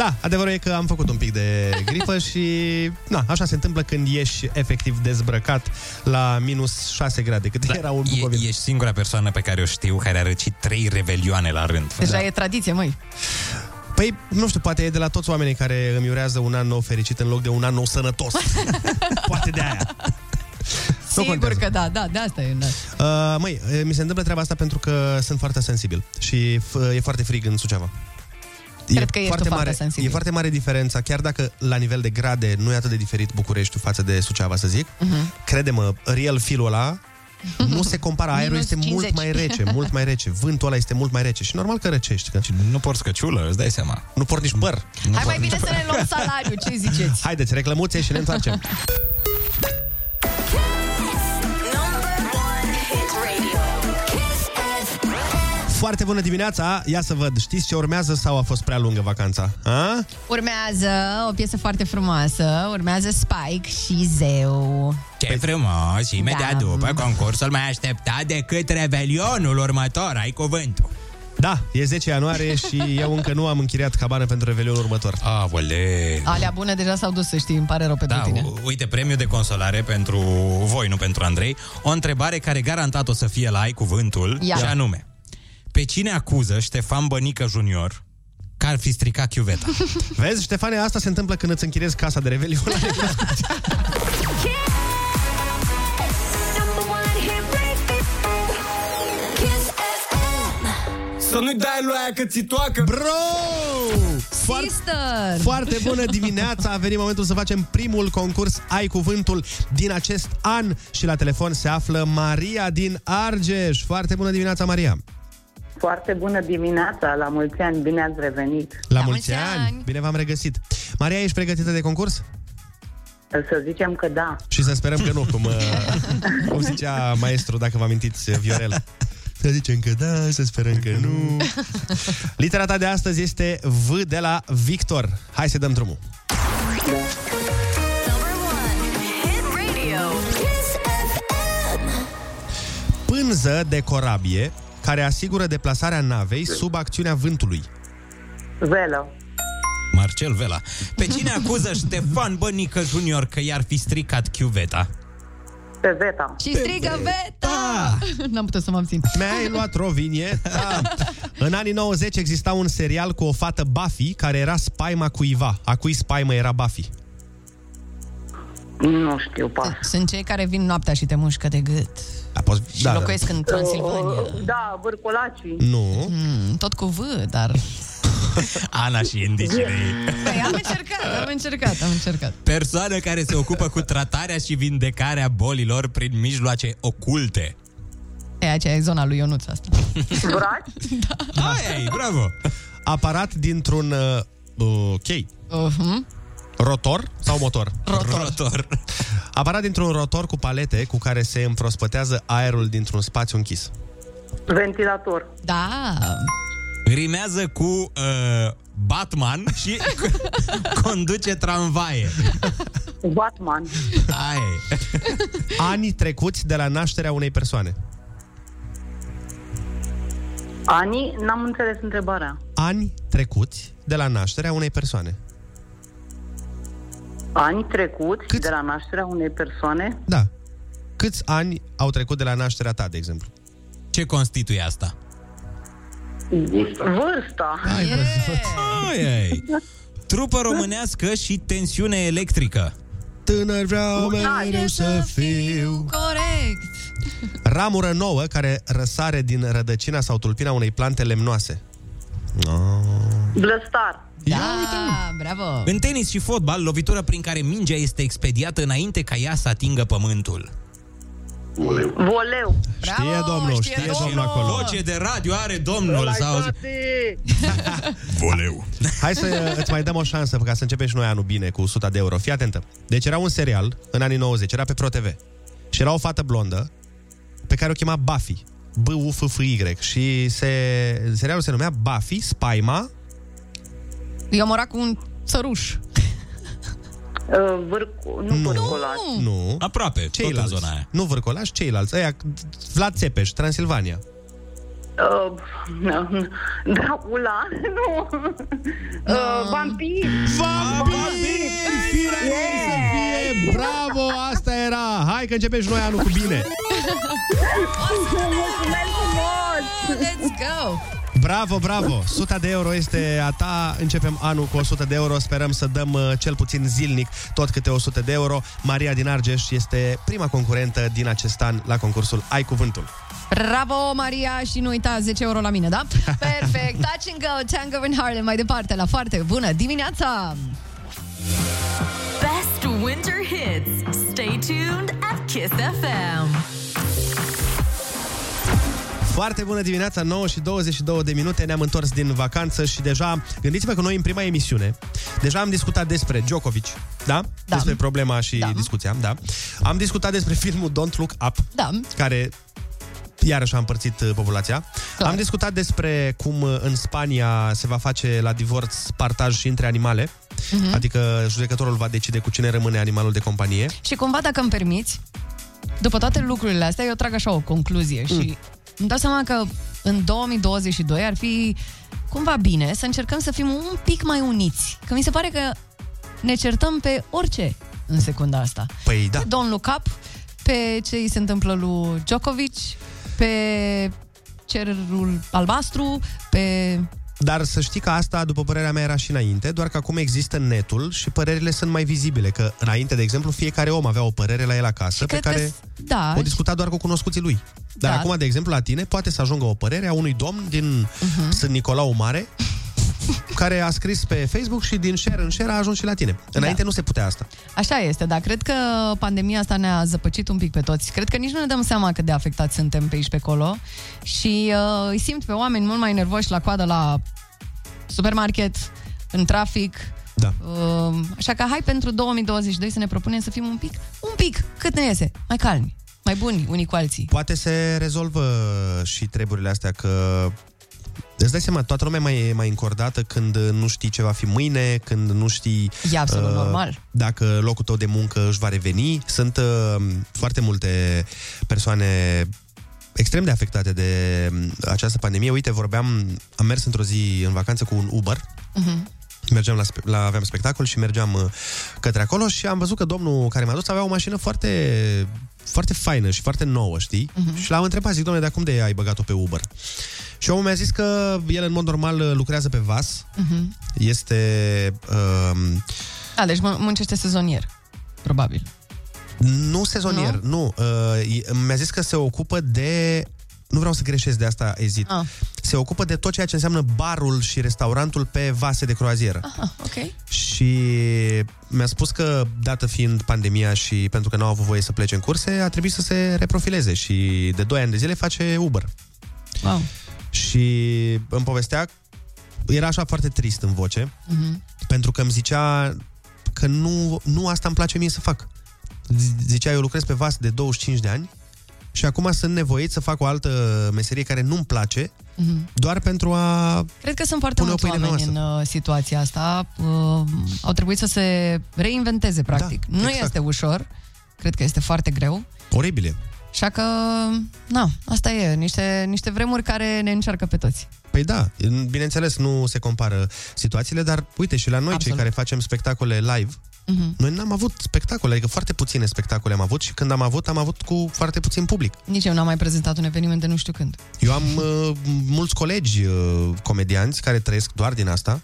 Da, adevărul e că am făcut un pic de gripă și na, așa se întâmplă când ești efectiv dezbrăcat la minus 6 grade, cât da, era un E, Bucovin. ești singura persoană pe care o știu care a răcit trei revelioane la rând. Deja e tradiție, măi. Păi, nu știu, poate e de la toți oamenii care îmi urează un an nou fericit în loc de un an nou sănătos. poate de aia. Nu Sigur contează. că da, da, de asta e. Da. Uh, măi, mi se întâmplă treaba asta pentru că sunt foarte sensibil și f- e foarte frig în Suceava. Cred că ești foarte tu foarte mare, sensibil. E foarte mare diferența, chiar dacă la nivel de grade nu e atât de diferit Bucureștiul față de Suceava, să zic. Mhm. Crede-mă, real filul ăla nu se compară. Aerul Minus este mult 50. mai rece, mult mai rece. Vântul ăla este mult mai rece și normal că răcești. Că... Nu porți căciulă, îți dai seama. Nu port nici păr. Hai mai bine să ne luăm salariu, ce ziceți? Haideți, reclămuțe și ne întoarcem. Foarte bună dimineața! Ia să văd, știți ce urmează sau a fost prea lungă vacanța? A? Urmează o piesă foarte frumoasă, urmează Spike și Zeu. Ce frumos, și imediat Da. după concursul mai așteptat decât revelionul următor, ai cuvântul. Da, e 10 ianuarie și eu încă nu am închiriat cabană pentru revelionul următor. Avole. Alea bune deja s-au dus, să știi, îmi pare rău pentru Da, tine. u- uite, premiu de consolare pentru voi, nu pentru Andrei. O întrebare care garantat o să fie la ai cuvântul, Ia. și anume. Pe cine acuză Ștefan Bănică Junior că ar fi stricat chiuveta? Vezi, Ștefane, asta se întâmplă când îți închiriezi casa de revelion. Number one hit radio. Kiss FM. Să nu-i dai lui aia că ți toacă Bro! sister! Foarte bună dimineața! A venit momentul să facem primul concurs Ai Cuvântul din acest an și la telefon se află Maria din Argeș. Foarte bună dimineața, Maria! Foarte bună dimineața, la mulți ani, bine ați revenit. La, mulți ani. Bine v-am regăsit! Maria, ești pregătită de concurs? Să zicem că da. Și să sperăm că nu, cum, uh, cum zicea maestru, dacă vă amintiți, Viorel. Să zicem că da, să sperăm că nu. Litera ta de astăzi este V de la Victor. Hai să dăm drumul. Hit radio. Kiss FM. Pânză de corabie care asigură deplasarea navei sub acțiunea vântului. Velă. Marcel Vela. Pe cine acuză Ștefan Bănică Junior că i-ar fi stricat chiuveta? Pe Veta. Și strigă Veta! N-am putut să mă abțin. Mi-ai luat rovinietă. În anii 90 exista un serial cu o fată Buffy care era spaima cuiva. A cui spaimă era Buffy? Nu știu, pas. Sunt cei care vin noaptea și te mușcă de gât. A, poți... Și da, locuiesc în Transilvania. Uh, Da, vârcolacii. Nu. Mm, tot cu V, dar... Ana și indicele ei. Păi, am încercat, am încercat, am încercat. Persoană care se ocupă cu tratarea și vindecarea bolilor prin mijloace oculte. E, aceea e zona lui Ionuț asta. Vraci? Aia e, bravo! Aparat dintr-un uh, uh, chei. Uh-huh. Rotor sau motor? Rotor. Rotor. Aparat dintr-un rotor cu palete cu care se împrospătează aerul dintr-un spațiu închis. Ventilator. Da. Rimează cu uh, Batman și conduce tramvaie. Batman. Aia e. Ani trecuți de la nașterea unei persoane. Ani, n-am înțeles întrebarea. Ani trecuți de la nașterea unei persoane. Ani trecuți Cât? de la nașterea unei persoane? Da. Câți ani au trecut de la nașterea ta, de exemplu? Ce constituie asta? Vârsta. Ai, ai. Trupă românească și tensiune electrică. Tânăr vreau mereu să fiu. Corect. Ramură nouă care răsare din rădăcina sau tulpina unei plante lemnoase. Oh. Blăstar. Da, bravo. În tenis și fotbal, lovitură prin care mingea este expediată înainte ca ea să atingă pământul. Voleu. Știe domnul, știe, știe domnul acolo. Voce de radio are domnul sau... Voleu. Hai să îți mai dăm o șansă ca să începem și noi anul bine cu 100 de euro. Fii atentă. Deci era un serial în anii 90, era pe ProTV. Și era o fată blondă pe care o chema Buffy. B-U-F-F-Y. Și se, serialul se numea Buffy, Spaima. Eu mora cu un săruș. Uh, vârcu, nu, Nu. vârcolaș. Nu. Aproape, Ceilalți. tot în zona aia. Nu Vârcolaș, ceilalți. Aia, Vlad Țepeș, Transilvania. Uh, Dracula, nu. Uh, vampir. Vampir! Firea ei să fie! Bravo! Asta era! Hai că începem și noi anul cu bine! Mulțumesc frumos! Let's go! Bravo, bravo! 100 de euro este a ta. Începem anul cu 100 de euro. Sperăm să dăm uh, cel puțin zilnic tot câte 100 de euro. Maria din Argeș este prima concurentă din acest an la concursul Ai Cuvântul. Bravo, Maria, și nu uita 10 euro la mine, da? Perfect. Touch and go, Tango in Harlem, mai departe, la foarte bună dimineața! Best winter hits. Stay tuned at Kiss FM. Foarte bună dimineața, 9 și 22 de minute, ne-am întors din vacanță și deja, gândiți-vă că noi în prima emisiune, deja am discutat despre Djokovic, da? Da. Despre problema și Da. discuția, da? Am discutat despre filmul Don't Look Up, Da. care iarăși a împărțit uh, populația. Clar. Am discutat despre cum uh, în Spania se va face la divorț partaj și între animale, Mhm. adică judecătorul va decide cu cine rămâne animalul de companie. Și cumva, dacă îmi permiți, după toate lucrurile astea, eu trag așa o concluzie Mm. Și îmi dau seama că în 2022 ar fi cumva bine să încercăm să fim un pic mai uniți. Că mi se pare că ne certăm pe orice în secunda asta. Păi da. Pe Don Look Up, pe ce îi se întâmplă lui Djokovic, pe cerul albastru, pe... Dar să știi că asta, după părerea mea, era și înainte, doar că acum există netul și părerile sunt mai vizibile. Că înainte, de exemplu, fiecare om avea o părere la el acasă pe cred că care s- da, o discuta doar cu cunoscuții lui. Dar Da. acum, de exemplu, la tine poate să ajungă o părere a unui domn din Mhm. uh-huh. Sunt Nicolau Mare care a scris pe Facebook și din share în share a ajuns și la tine. Înainte nu se putea asta. Așa este, dar cred că pandemia asta ne-a zăpăcit un pic pe toți. Cred că nici nu ne dăm seama cât de afectați suntem pe aici pe acolo și uh, îi simt pe oameni mult mai nervoși la coadă la supermarket, în trafic. Da. Uh, așa că hai pentru 2022 să ne propunem să fim un pic, un pic, cât ne iese, mai calmi, mai buni unii cu alții. Poate se rezolvă și treburile astea că Îți dai seama, toată lumea mai e mai încordată când nu știi ce va fi mâine, când nu știi uh, E absolut normal. dacă locul tău de muncă își va reveni. Sunt uh, foarte multe persoane extrem de afectate de um, această pandemie. Uite, vorbeam, am mers într-o zi în vacanță cu un Uber Uh-huh. mergeam la, spe- la aveam spectacol și mergeam uh, către acolo și am văzut că domnul care m-a dus avea o mașină foarte foarte faină și foarte nouă, știi? Mhm. Uh-huh. Și l-am întrebat, zic, domnule, dar cum de ai băgat-o pe Uber? Și omul mi-a zis că el în mod normal uh, lucrează pe vas, Uh-huh. este um, Da, deci mă- muncește sezonier, probabil. nu sezonier, nu, nu uh, e- mi-a zis că se ocupă de nu vreau să greșesc de asta ezit. Ah. Se ocupă de tot ceea ce înseamnă barul și restaurantul pe vase de croazieră. Ah, ok. Și mi-a spus că, dată fiind pandemia și pentru că nu au avut voie să plece în curse, a trebuit să se reprofileze și de 2 ani de zile face Uber. Wow. Și îmi povestea, era așa foarte trist în voce, Mhm. pentru că îmi zicea că nu, nu asta îmi place mie să fac. Z- Zicea, eu lucrez pe vas de 25 de ani și acum sunt nevoit să fac o altă meserie care nu-mi place, Mhm. doar pentru a... Cred că sunt foarte Pune o mulți pâine oameni pe în uh, situația asta. Uh, au trebuit să se reinventeze, practic. Da, nu exact. este ușor. Cred că este foarte greu. Oribile. Așa că, na, asta e. Niște, niște vremuri care ne încearcă pe toți. Păi da, bineînțeles nu se compară situațiile, dar uite și la noi Absolut. cei care facem spectacole live, Mhm. noi n-am avut spectacole, adică foarte puține spectacole am avut și când am avut, am avut cu foarte puțin public. Nici eu n-am mai prezentat un eveniment de nu știu când. Eu am uh, mulți colegi uh, comedianți care trăiesc doar din asta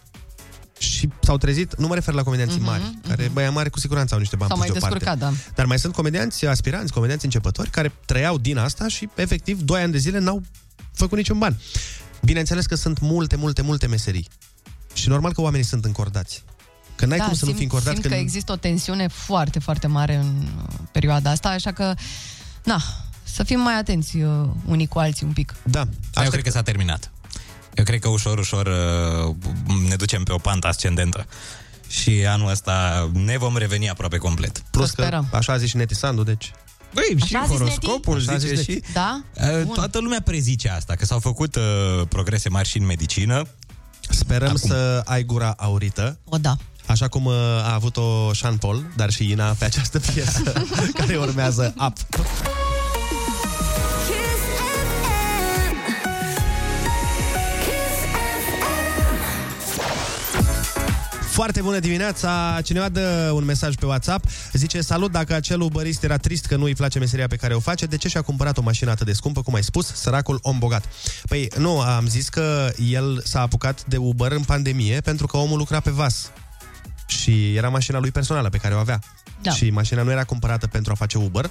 și s-au trezit, nu mă refer la comedianții Mhm, mari, care băia mari cu siguranță au niște bani S-au puși mai deoparte. descurcat, da. Dar mai sunt comedianți aspiranți, comedianți începători care trăiau din asta și efectiv 2 ani de zile n-au făcut niciun ban. Bineînțeles că sunt multe, multe, multe meserii. Și normal că oamenii sunt încordați. Că n-ai da, cum să simt, nu fii încordat simt când... că există o tensiune foarte, foarte mare în uh, perioada asta, așa că, na, să fim mai atenți uh, unii cu alții un pic. Da. Asta... Eu cred că s-a terminat. Eu cred că ușor, ușor uh, ne ducem pe o pantă ascendentă. Și anul ăsta ne vom reveni aproape complet. Plus că așa a zis și Neti Sandu, deci... Băi, și Așa a zis horoscopul Neti? Așa a zice zis și... Neti. Da? Uh, Bun. toată lumea prezice asta, că s-au făcut uh, progrese mari și în medicină. Sperăm Acum. să ai gura aurită. O, da. Așa cum uh, a avut-o Sean Paul, dar și Ina pe această piesă care urmează Up. Foarte bună dimineața! Cineva dă un mesaj pe WhatsApp, zice Salut, dacă acel uberist era trist că nu îi place meseria pe care o face, de ce și-a cumpărat o mașină atât de scumpă, cum ai spus, săracul om bogat? Păi nu, am zis că el s-a apucat de Uber în pandemie pentru că omul lucra pe vas și era mașina lui personală pe care o avea. Da. Și mașina nu era cumpărată pentru a face Uber,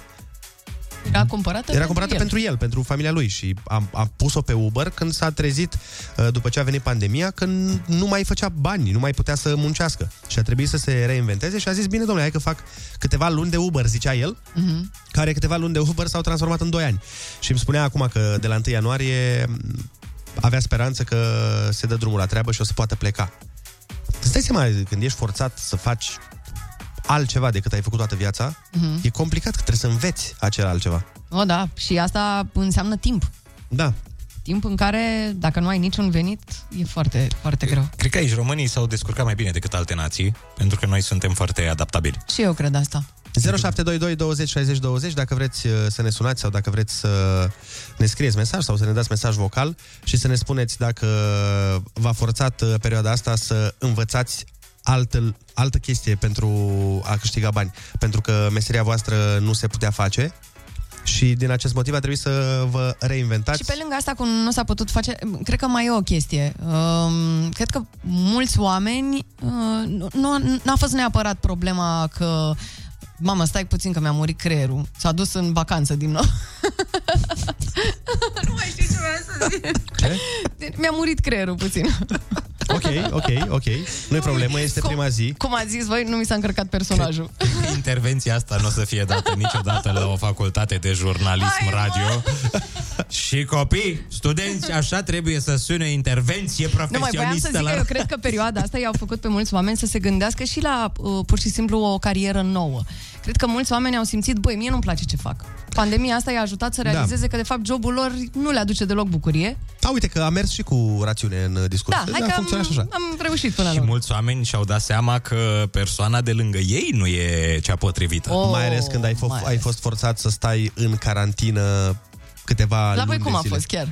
Era cumpărată era cumpărată el. pentru el, pentru familia lui și a, a pus-o pe Uber când s-a trezit, uh, după ce a venit pandemia, când nu mai făcea bani, nu mai putea să muncească. Și a trebuit să se reinventeze și a zis, bine domnule, hai că fac câteva luni de Uber, zicea el, Mhm. care câteva luni de Uber s-au transformat în 2 ani. Și îmi spunea acum că de la 1 ianuarie m, avea speranță că se dă drumul la treabă și o să poată pleca. Îți dai seama, când ești forțat să faci altceva decât ai făcut toată viața, Mhm. e complicat că trebuie să înveți acel altceva. O, da, și asta înseamnă timp. Da. Timp în care, dacă nu ai niciun venit, e foarte, foarte greu. Cred că aici românii s-au descurcat mai bine decât alte nații, pentru că noi suntem foarte adaptabili. Și eu cred asta. 0722 20 60 20 dacă vreți uh, să ne sunați sau dacă vreți să ne scrieți mesaj sau să ne dați mesaj vocal și să ne spuneți dacă v-a forțat uh, perioada asta să învățați altă, altă chestie pentru a câștiga bani. Pentru că meseria voastră nu se putea face și din acest motiv a trebuit să vă reinventați. Și pe lângă asta, cum nu s-a putut face, cred că mai e o chestie. Um, cred că mulți oameni uh, nu, nu n-a fost neapărat problema că Mamă, stai puțin că mi-a murit creierul. S-a dus în vacanță din nou. nu mai știu ce vreau să zic. Ce? Mi-a murit creierul puțin. Ok. ok, ok, ok. Nu-i problemă, este prima zi. Cum ați zis voi, nu mi s-a încărcat personajul. Intervenția asta nu o să fie dată niciodată la o facultate de jurnalism Hai, radio. Și copii, studenți, așa trebuie să sune intervenție Nu mai voiam să profesionistă zic la... că eu cred că perioada asta i-au făcut pe mulți oameni să se gândească și la uh, pur și simplu o carieră nouă. Cred că mulți oameni au simțit, băi, mie nu-mi place ce fac. Pandemia asta i-a ajutat să Da. realizeze că, de fapt, jobul lor nu le aduce deloc bucurie. Da, uite că a mers și cu rațiune în uh, discurs. Da, hai că a funcționat am, și așa. am reușit până la Și urmă. mulți oameni și-au dat seama că persoana de lângă ei nu e cea potrivită. Oh, mai ales când ai, fost, mai ai fost forțat să stai în carantină câteva La voi luni cum de a zile. fost chiar?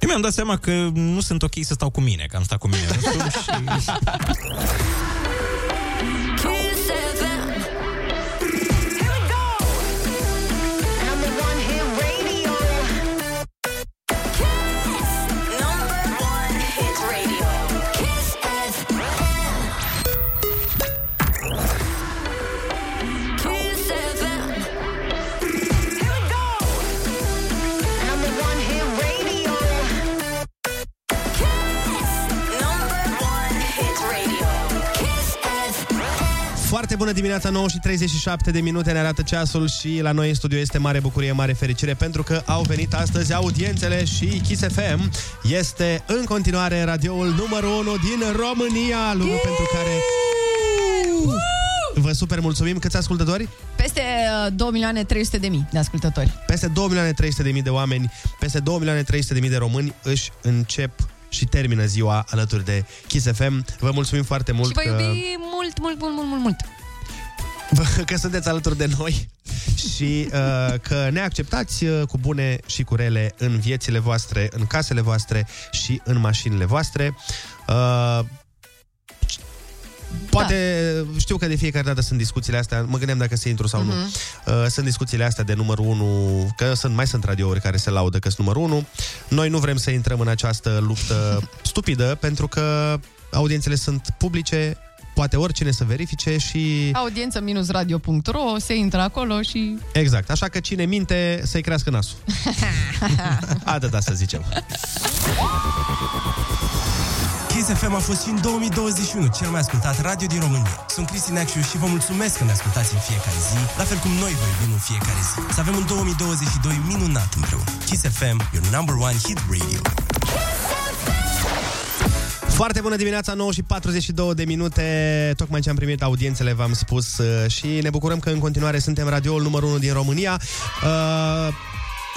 Eu mi-am dat seama că nu sunt ok să stau cu mine, că am stat cu mine. Nu știu, și... Foarte bună dimineața, 9 și 37 de minute ne arată ceasul și la noi în studio este mare bucurie, mare fericire pentru că au venit astăzi audiențele și Kiss FM este în continuare radioul numărul 1 din România, lucru pentru care vă super mulțumim. Câți ascultători? Peste uh, 2 milioane 300 de mii de ascultători. Peste 2 milioane 300 de mii de oameni, peste 2 milioane 300 de mii de români își încep și termină ziua alături de Kiss FM. Vă mulțumim foarte mult Și vă că... iubi mult, mult, mult, mult, mult, mult. că sunteți alături de noi și uh, că ne acceptați uh, cu bune și cu rele în viețile voastre, în casele voastre și în mașinile voastre. Uh, Poate da. știu că de fiecare dată sunt discuțiile astea, mă gândeam dacă să intru sau Mhm. nu. Uh, sunt discuțiile astea de numărul 1, că sunt, mai sunt radiouri care se laudă că sunt numărul 1. Noi nu vrem să intrăm în această luptă stupidă, pentru că audiențele sunt publice, poate oricine să verifice și... Audiență-radio.ro se intră acolo și... Exact, așa că cine minte să-i crească nasul. Atâta să zicem. Kiss FM a fost și în 2021 cel mai ascultat radio din România. Sunt Cristi Neacșu și vă mulțumesc că ne ascultați în fiecare zi, la fel cum noi vă iubim în fiecare zi. Să avem un 2022 minunat împreună. Kiss FM, your number one hit radio. Foarte bună dimineața, 9 și 42 de minute. Tocmai ce am primit audiențele, v-am spus uh, și ne bucurăm că în continuare suntem radioul numărul 1 din România. Uh,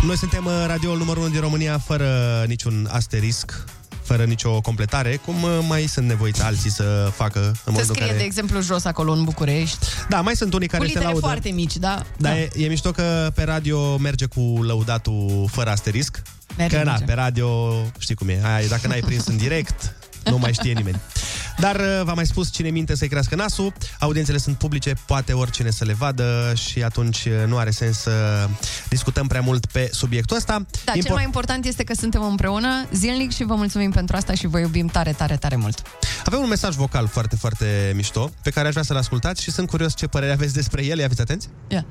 Noi suntem uh, radioul numărul 1 din România fără niciun asterisc fără nicio completare, cum uh, mai sunt nevoiți alții să facă în Se modul scrie, care... de exemplu, jos acolo în București. Da, mai sunt unii care cu se litere laudă. foarte mici, da? Dar e, e mișto că pe radio merge cu lăudatul fără asterisc. Merge, că na, merge. pe radio știi cum e. Aia, dacă n-ai prins în direct, nu mai știe nimeni. Dar uh, v-am mai spus cine minte să-i crească nasul. Audiențele sunt publice, poate oricine să le vadă și atunci uh, nu are sens să discutăm prea mult pe subiectul ăsta. Da, cel mai important este că suntem împreună zilnic și vă mulțumim pentru asta și vă iubim tare, tare, tare mult. Avem un mesaj vocal foarte, foarte mișto pe care aș vrea să-l ascultați și sunt curios ce părere aveți despre el. Ia fiți atenți! Ia.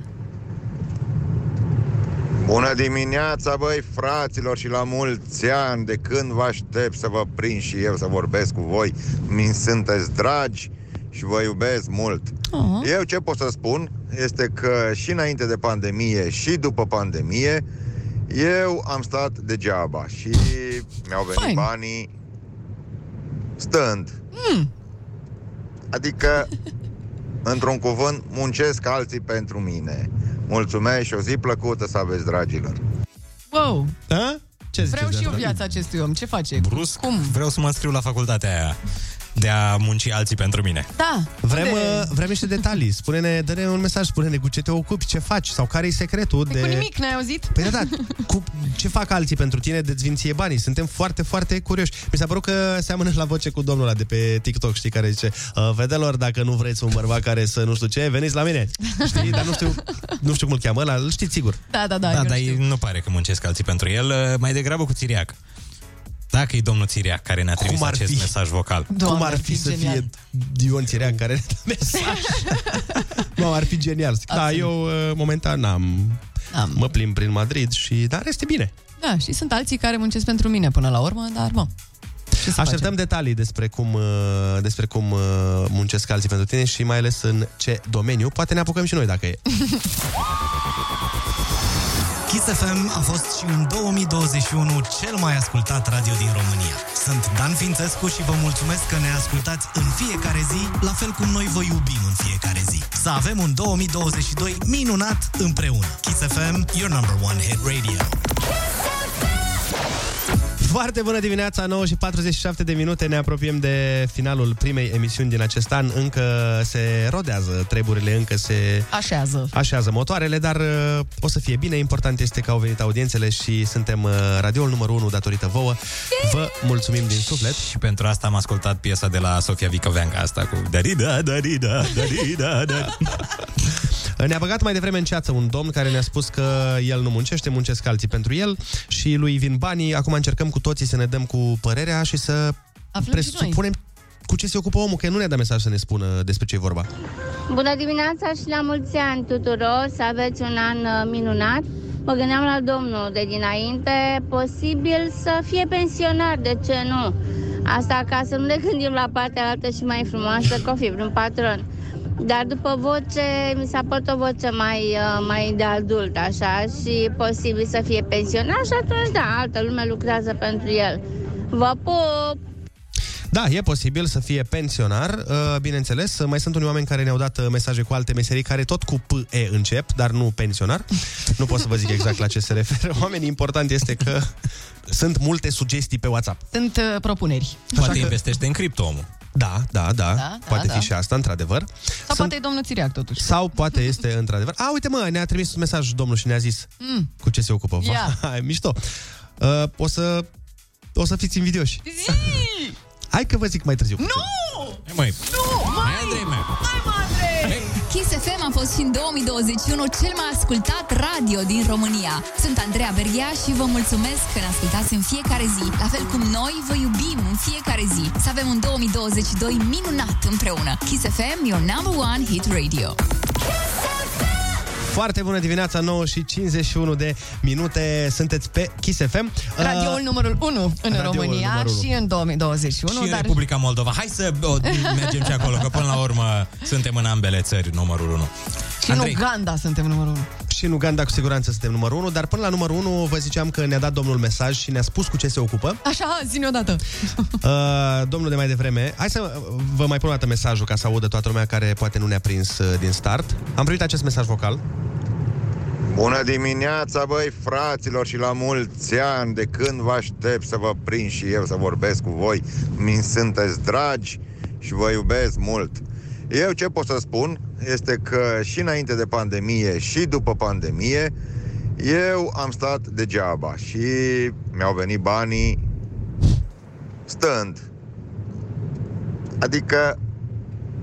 Bună dimineața, băi, fraților, și la mulți ani de când vă aștept să vă prind și eu să vorbesc cu voi. Mi sunteți dragi și vă iubesc mult. Uh-huh. Eu ce pot să spun este că și înainte de pandemie și după pandemie eu am stat degeaba și mi-au venit Fain. banii stând. Mm. Adică, într-un cuvânt, muncesc alții pentru mine. Mulțumesc și o zi plăcută să aveți, dragilor. Wow! A? Ce Vreau și eu viața acestui om. Ce face? Brusc, Cum? vreau să mă înscriu la facultatea aia de a munci alții pentru mine. Da. Vrem, Unde- uh, vrem niște detalii. Spune-ne, dă-ne un mesaj, spune-ne cu ce te ocupi, ce faci sau care e secretul de... Cu nimic, n-ai auzit? Păi da, da, cu ce fac alții pentru tine de ție banii? Suntem foarte, foarte curioși. Mi s-a părut că seamănă la voce cu domnul ăla de pe TikTok, știi, care zice "Uh, Vedelor, dacă nu vreți un bărbat care să nu știu ce, veniți la mine. Știi, dar nu știu, nu știu cum îl cheamă ăla, îl știți sigur. Da, da, da. da eu dar știu. nu pare că muncesc alții pentru el, uh, mai degrabă cu Țiriac. Dacă e domnul Țiriac care ne-a trimis Cum ar acest fi? mesaj vocal. Doamne, cum ar ar fi fi să genial. fie Ion Țirean care ne dă mesaj? nu, ar fi genial. Da, Absolut. eu uh, momentan n-am... Am. Mă plimb prin Madrid și... Dar este bine. Da, și sunt alții care muncesc pentru mine până la urmă, dar bă. Așteptăm detalii despre cum, uh, despre cum uh, muncesc alții pentru tine și mai ales în ce domeniu. Poate ne apucăm și noi dacă e. Kiss FM a fost și în 2021 cel mai ascultat radio din România. Sunt Dan Fințescu și vă mulțumesc că ne ascultați în fiecare zi, la fel cum noi vă iubim în fiecare zi. Să avem un 2022 minunat împreună. Kiss FM, your number one hit radio. Foarte bună dimineața, 9 și 47 de minute, ne apropiem de finalul primei emisiuni din acest an. Încă se rodează treburile, încă se Așează. așează motoarele, dar uh, o să fie bine. Important este că au venit audiențele și suntem uh, radioul numărul 1 datorită vouă. Vă mulțumim din suflet. Și pentru asta am ascultat piesa de la Sofia Vicoveanga asta cu Darida, Darida, Darida, Darida. Ne-a băgat mai devreme în ceață un domn care ne-a spus că el nu muncește, muncesc alții pentru el și lui vin banii. Acum încercăm cu toții să ne dăm cu părerea și să Aflăm și noi. presupunem cu ce se ocupă omul, că nu ne-a dat mesaj să ne spună despre ce e vorba. Bună dimineața și la mulți ani tuturor, să aveți un an uh, minunat. Mă gândeam la domnul de dinainte, posibil să fie pensionar, de ce nu? Asta ca să nu ne gândim la partea altă și mai frumoasă, că o fi vreun patron. Dar după voce, mi s-a părut o voce mai, uh, mai de adult, așa, și posibil să fie pensionar și atunci, da, altă lume lucrează pentru el. Vă pup! Da, e posibil să fie pensionar, uh, bineînțeles. Mai sunt unii oameni care ne-au dat uh, mesaje cu alte meserii care tot cu P-E încep, dar nu pensionar. Nu pot să vă zic exact la ce se referă. Oamenii, important este că sunt multe sugestii pe WhatsApp. Sunt uh, propuneri. Poate investește în cripto omul. Da, da, da. da, poate da. fi și asta, într-adevăr. Sau poate e domnul Țiriac, totuși. Sau poate este într-adevăr. A, uite mă, ne-a trimis un mesaj domnul și ne-a zis Mm. cu ce se ocupă. Ia. Vai, mișto. Uh, o să o să fiți invidioși. Hai că vă zic mai târziu. Nu! Hai, măi, Nu! Mai! Andrei meu. Hai, mă, Andrei! Kiss FM a fost și în 2021 cel mai ascultat radio din România. Sunt Andreea Berghea și vă mulțumesc că ne ascultați în fiecare zi, la fel cum noi vă iubim în fiecare zi. Să avem un 2022 minunat împreună. Kiss FM, your number one hit radio. Foarte bună dimineața, 9 și 51 de minute. Sunteți pe Kiss FM. Uh, Radioul numărul 1 în radioul România numărul unu. și în 2021. Și în dar Republica Moldova. Hai să o, mergem și acolo, că până la urmă suntem în ambele țări numărul 1. și în Uganda suntem numărul 1. Și în Uganda cu siguranță suntem numărul 1, dar până la numărul 1 vă ziceam că ne-a dat domnul mesaj și ne-a spus cu ce se ocupă. Așa, zi odată. Uh, domnul de mai devreme, hai să vă mai pun o dată mesajul ca să audă toată lumea care poate nu ne-a prins uh, din start. Am primit acest mesaj vocal. Bună dimineața, băi, fraților, și la mulți ani de când vă aștept să vă prind și eu să vorbesc cu voi. Mi sunteți dragi și vă iubesc mult. Eu ce pot să spun este că și înainte de pandemie și după pandemie, eu am stat degeaba și mi-au venit banii stând. Adică,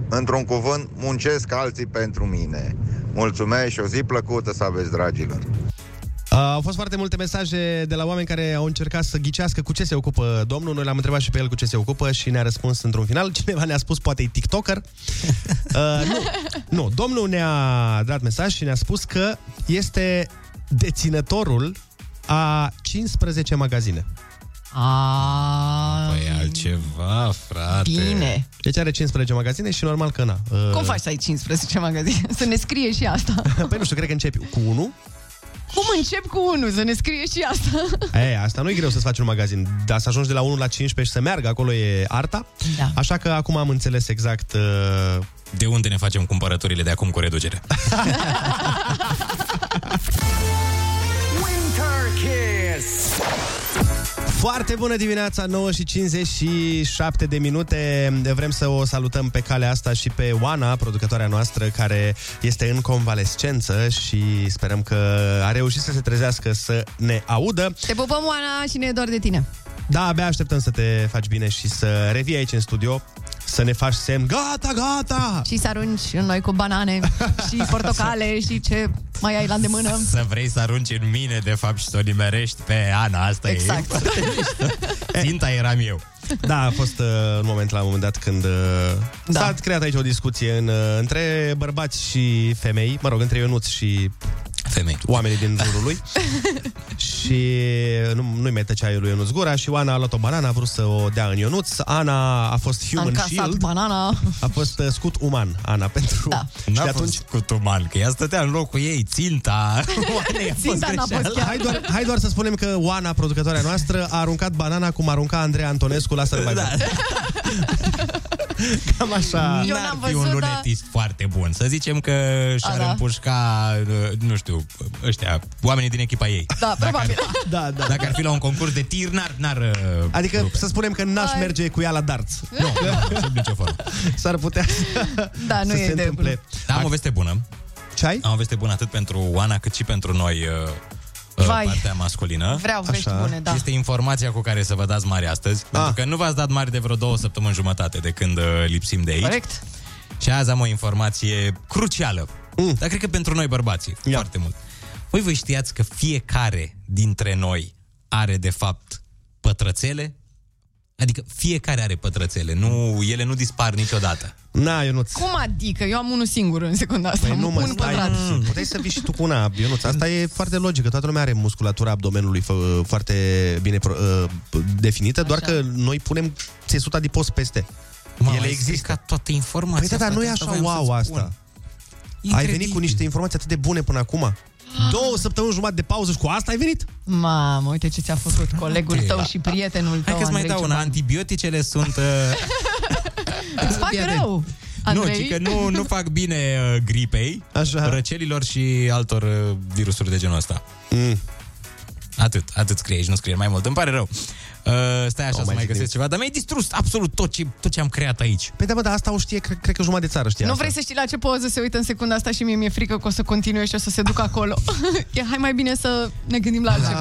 într-un cuvânt, muncesc alții pentru mine. Mulțumesc și o zi plăcută să aveți, dragilor. Uh, au fost foarte multe mesaje de la oameni care au încercat să ghicească cu ce se ocupă domnul. Noi l-am întrebat și pe el cu ce se ocupă și ne-a răspuns într-un final. Cineva ne-a spus, poate e TikToker. Uh, nu, nu, domnul ne-a dat mesaj și ne-a spus că este deținătorul a 15 magazine. A... Păi altceva, frate. Bine. Deci are 15 magazine și normal că na. Uh, Cum faci să ai 15 magazine? Să ne scrie și asta. Păi nu știu, cred că începi cu unul. Cum încep cu unul? Să ne scrie și asta. E, asta nu e greu să-ți faci un magazin, dar să ajungi de la 1 la 15 și să meargă, acolo e arta. Da. Așa că acum am înțeles exact uh, De unde ne facem cumpărăturile de acum cu reducere? Foarte bună dimineața, 9 și 57 de minute. Vrem să o salutăm pe calea asta și pe Oana, producătoarea noastră, care este în convalescență și sperăm că a reușit să se trezească să ne audă. Te pupăm, Oana, și ne e dor de tine. Da, abia așteptăm să te faci bine și să revii aici în studio, să ne faci semn, gata, gata! Și să arunci în noi cu banane și portocale și ce mai ai la îndemână. Să vrei să arunci în mine, de fapt, și să o nimerești pe Ana, asta Exact. e foarte mișto. Ținta eram eu. Da, a fost uh, un moment la un moment dat când uh, da. s-a creat aici o discuție în, uh, între bărbați și femei, mă rog, între Ionuț și Femei. oamenii din jurul lui. și nu, nu-i mai tăcea lui Ionuț gura și Oana a luat o banană, a vrut să o dea în Ionuț. Ana a fost A human încasat shield. banana. A fost uh, scut uman, Ana, pentru... Da. Și N-a de fost atunci... cu tuman, că ea stătea în locul ei, ținta. Oanei a fost Ținta n-a fost greșeală. chiar. Hai doar, hai doar să spunem că Oana, producătoarea noastră, a aruncat banana cum arunca Andrei Antonescu la Survivor. Da. Cam așa. Eu N-ar n-am fi un văzut, dar- lunetist foarte bun. Să zicem că și-ar A, da. împușca, nu știu, ăștia, oamenii din echipa ei. Da, probabil. Da, da. Dacă ar fi la un concurs de tir, n-ar... n-ar Adică să spunem că n-aș Hai. merge cu ea la darts. nu, nu, sub nicio formă. S-ar putea Da, nu să e se de întâmple. Da, am o veste bună. Ce ai? Am o veste bună atât pentru Oana cât și pentru noi, uh, uh, Vai. partea masculină. Vreau vești Așa. bune, da. Este informația cu care să vă dați mari astăzi, ah. pentru că nu v-ați dat mari de vreo două săptămâni jumătate de când uh, lipsim de aici. Corect? Și azi am o informație crucială, mm. dar cred că pentru noi bărbații, Ia. foarte mult. Voi voi știați că fiecare dintre noi are de fapt pătrățele? Adică fiecare are pătrățele, nu, ele nu dispar niciodată. Na, Ionuț. Cum adică? Eu am unul singur în secunda asta. Păi nu mă un stai, pătrat. mm. puteai să vii și tu cu una, Ionuț. Asta e foarte logică. Toată lumea are musculatura abdomenului fă, foarte bine pro, uh, definită, doar că noi punem țesut adipos peste. Mă, Ele ai există. stricat toată informația. Păi da, dar nu e frate, așa voiam wow să-ți asta. Spun. Ai venit cu niște informații atât de bune până acum. Două săptămâni jumătate de pauză și cu asta ai venit? Mamă, uite ce ți-a făcut colegul tău și prietenul tău, Hai că-ți mai Andrei dau una. Ciuban. Antibioticele sunt... Uh, Îți fac Fii atent. rău, nu, Andrei. ci că nu, nu fac bine uh, gripei, Așa. răcelilor și altor uh, virusuri de genul ăsta. Mm. Atât, atât scrie aici, nu scrie mai mult. Îmi pare rău. Uh, stai așa Nu să mai mai zic găsesc nimic. ceva, dar mi-ai distrus absolut tot ce, tot ce am creat aici. Păi da, bă, dar asta o știe, cred, cred că jumătate de țară știe Nu asta. vrei să știi la ce poză se uită în secunda asta și mie mi-e frică că o să continue și o să se ducă acolo. e, hai mai bine să ne gândim la altceva.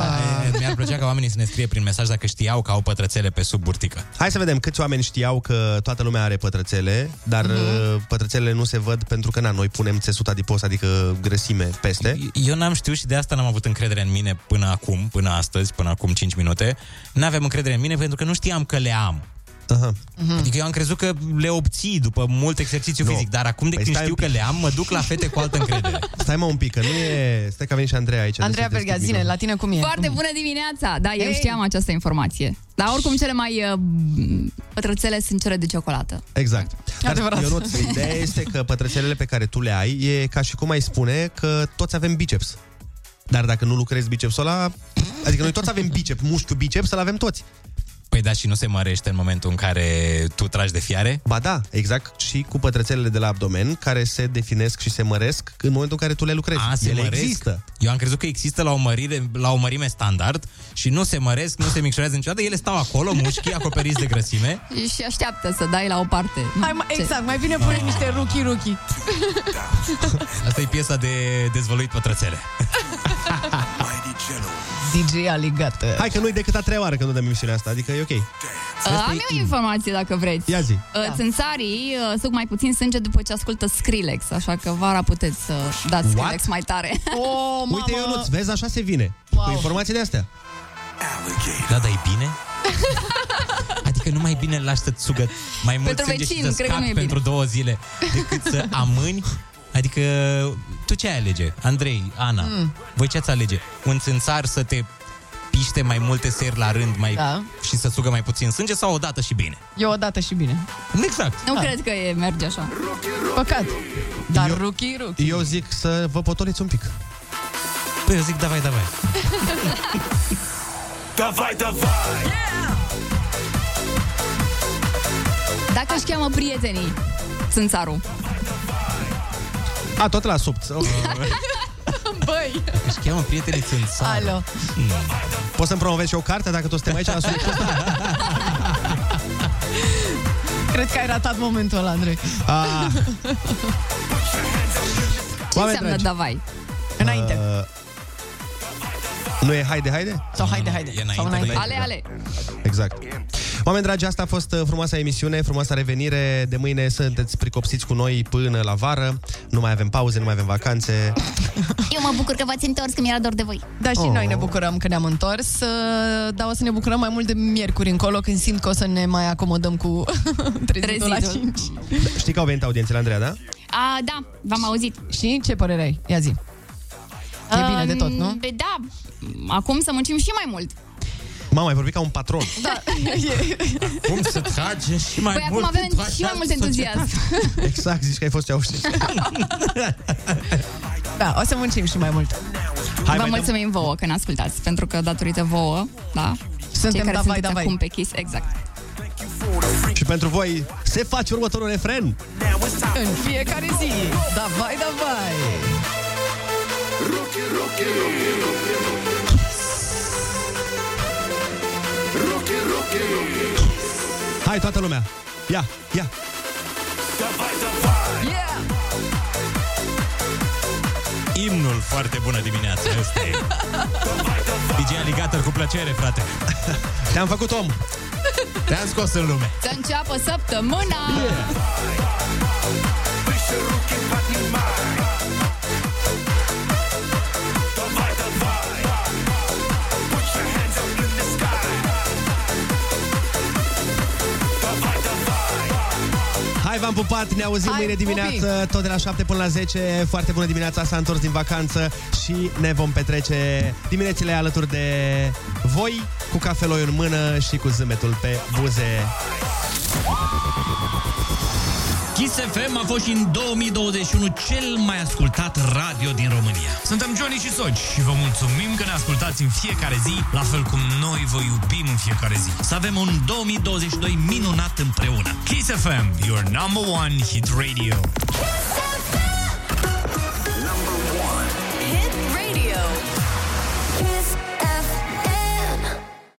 Da. Mi-ar plăcea ca oamenii să ne scrie prin mesaj dacă știau că au pătrățele pe sub burtică. Hai să vedem câți oameni știau că toată lumea are pătrățele, dar mm-hmm. pătrățelele nu se văd pentru că na, noi punem țesut adipos, adică grăsime peste. Eu n-am știut și de asta n-am avut încredere în mine până acum, până astăzi, până acum 5 minute. N-aveam încredere în mine pentru că nu știam că le am. Aha. Mm-hmm. Adică eu am crezut că le obții după mult exercițiu Nu. fizic, dar acum de Păi când stai știu un că pic. le am, mă duc la fete cu altă încredere. Stai mă un pic, că nu e... Stai că a venit și Andreea aici. Andreea de să Berghea, deschid zine, la microfonul. tine cum e? Foarte bună dimineața! Da, eu Hey! știam această informație. Dar oricum cele mai uh, pătrățele sunt cele de ciocolată. Exact. Dar, Adevărat. Ionuț, ideea este că pătrățelele pe care tu le ai e ca și cum ai spune că toți avem biceps. Dar dacă nu lucrezi bicepsul ăla, adică noi toți avem bicep, mușchiul biceps, să-l avem toți. Păi da, și nu se mărește în momentul în care tu tragi de fiare? Ba da, exact, și cu pătrățelele de la abdomen, care se definesc și se măresc în momentul în care tu le lucrezi. A, se Ele măresc? există. Eu am crezut că există la o, mărire, la o mărime standard și nu se măresc, nu se micșorează niciodată, ele stau acolo, mușchii, acoperiți de grăsime. Și așteaptă să dai la o parte. Hai, mai, exact, mai bine pune niște ruchi ruchi. Asta e piesa de dezvăluit pătrățele. DJ Aligată. Hai că nu-i decât a treia oară când nu dăm emisiunea asta, adică e ok. Uh, am eu o informație dacă vreți. Ia zi. Uh, Țânțarii uh, suc mai puțin sânge după ce ascultă Skrillex, așa că vara puteți să dați What? Skrillex mai tare. Oh, mamă. Uite, Ionuț, vezi, așa se vine. Wow. Cu informații de astea. Da, dar e bine? Adică nu mai bine lași să-ți sugă mai mult Pentru sânge vecin, și să cred că nu scapi e bine. pentru două zile decât să amâni? Adică tu ce ai alege? Andrei, Ana, mm. voi ce ați alege? Un țânțar să te piște mai multe seri la rând mai Da. și să sugă mai puțin sânge sau o dată și bine? E o dată și bine. Exact. nu cred că e, merge așa. Păcat. Dar Eu- ruchi ruchi. Eu zic să vă potoliți un pic. Păi eu zic davai, davai. Davai, davai! Dacă își cheamă prietenii, Țânțarul. A, tot la sub. Băi, Își cheamă prietenii țânțar. alo. Poți să-mi promovezi și o carte dacă toți suntem aici la subiectul ăsta? Cred că ai ratat momentul ăla, Andrei. Ah, Ce Oameni înseamnă dragi. davai? Înainte. uh, nu e haide, haide? Sau haide, haide. E înainte, Sau înainte. înainte. Ale, ale. Exact. Oameni dragi, asta a fost uh, frumoasa emisiune, frumoasa revenire. De mâine sunteți pricopsiți cu noi până la vară. Nu mai avem pauze, nu mai avem vacanțe. Eu mă bucur că v-ați întors, că mi-era dor de voi. Da, și Oh. noi ne bucurăm că ne-am întors, uh, dar o să ne bucurăm mai mult de miercuri încolo, când simt că o să ne mai acomodăm cu trezitul la Trezitul. 5. Da, Știi că au venit audiențele, Andreea, da? A, da, v-am auzit. Și ce părere ai? Ia zi. Uh, bine de tot, nu? Păi da, acum să muncim și mai mult. Mama, ai vorbit ca un patron. Da. Cum să trage și mai Păi acum mult avem pentru și mai așa mult entuziasm. Exact, zici că ai fost Ceaușescu. Da, o să muncim și mai mult. Hai, Vă mai dăm- mulțumim vouă că ne ascultați, pentru că datorită vouă, da, Suntem cei care davai, sunteți davai. acum pe Kiss, exact. Și pentru voi se face următorul refren. În fiecare zi. Da, vai, da, vai. Hai, toată lumea. Ia, ia. Yeah! Imnul foarte bună dimineața. Ăsta e. DJ Alligator cu plăcere, frate. Te-am făcut om. Te-am scos în lume. Să înceapă săptămâna! Hai, v-am pupat, ne auzim Hai, mâine dimineață, pupi! tot de la 7 până la 10. Foarte bună dimineața, s-a întors din vacanță și ne vom petrece diminețile alături de voi, cu cafeloi în mână și cu zâmbetul pe buze. Kiss FM a fost și în 2021 cel mai ascultat radio din România. Suntem Johnny și Soci și vă mulțumim că ne ascultați în fiecare zi, la fel cum noi vă iubim în fiecare zi. Să avem un 2022 minunat împreună. Kiss FM, your number one hit radio.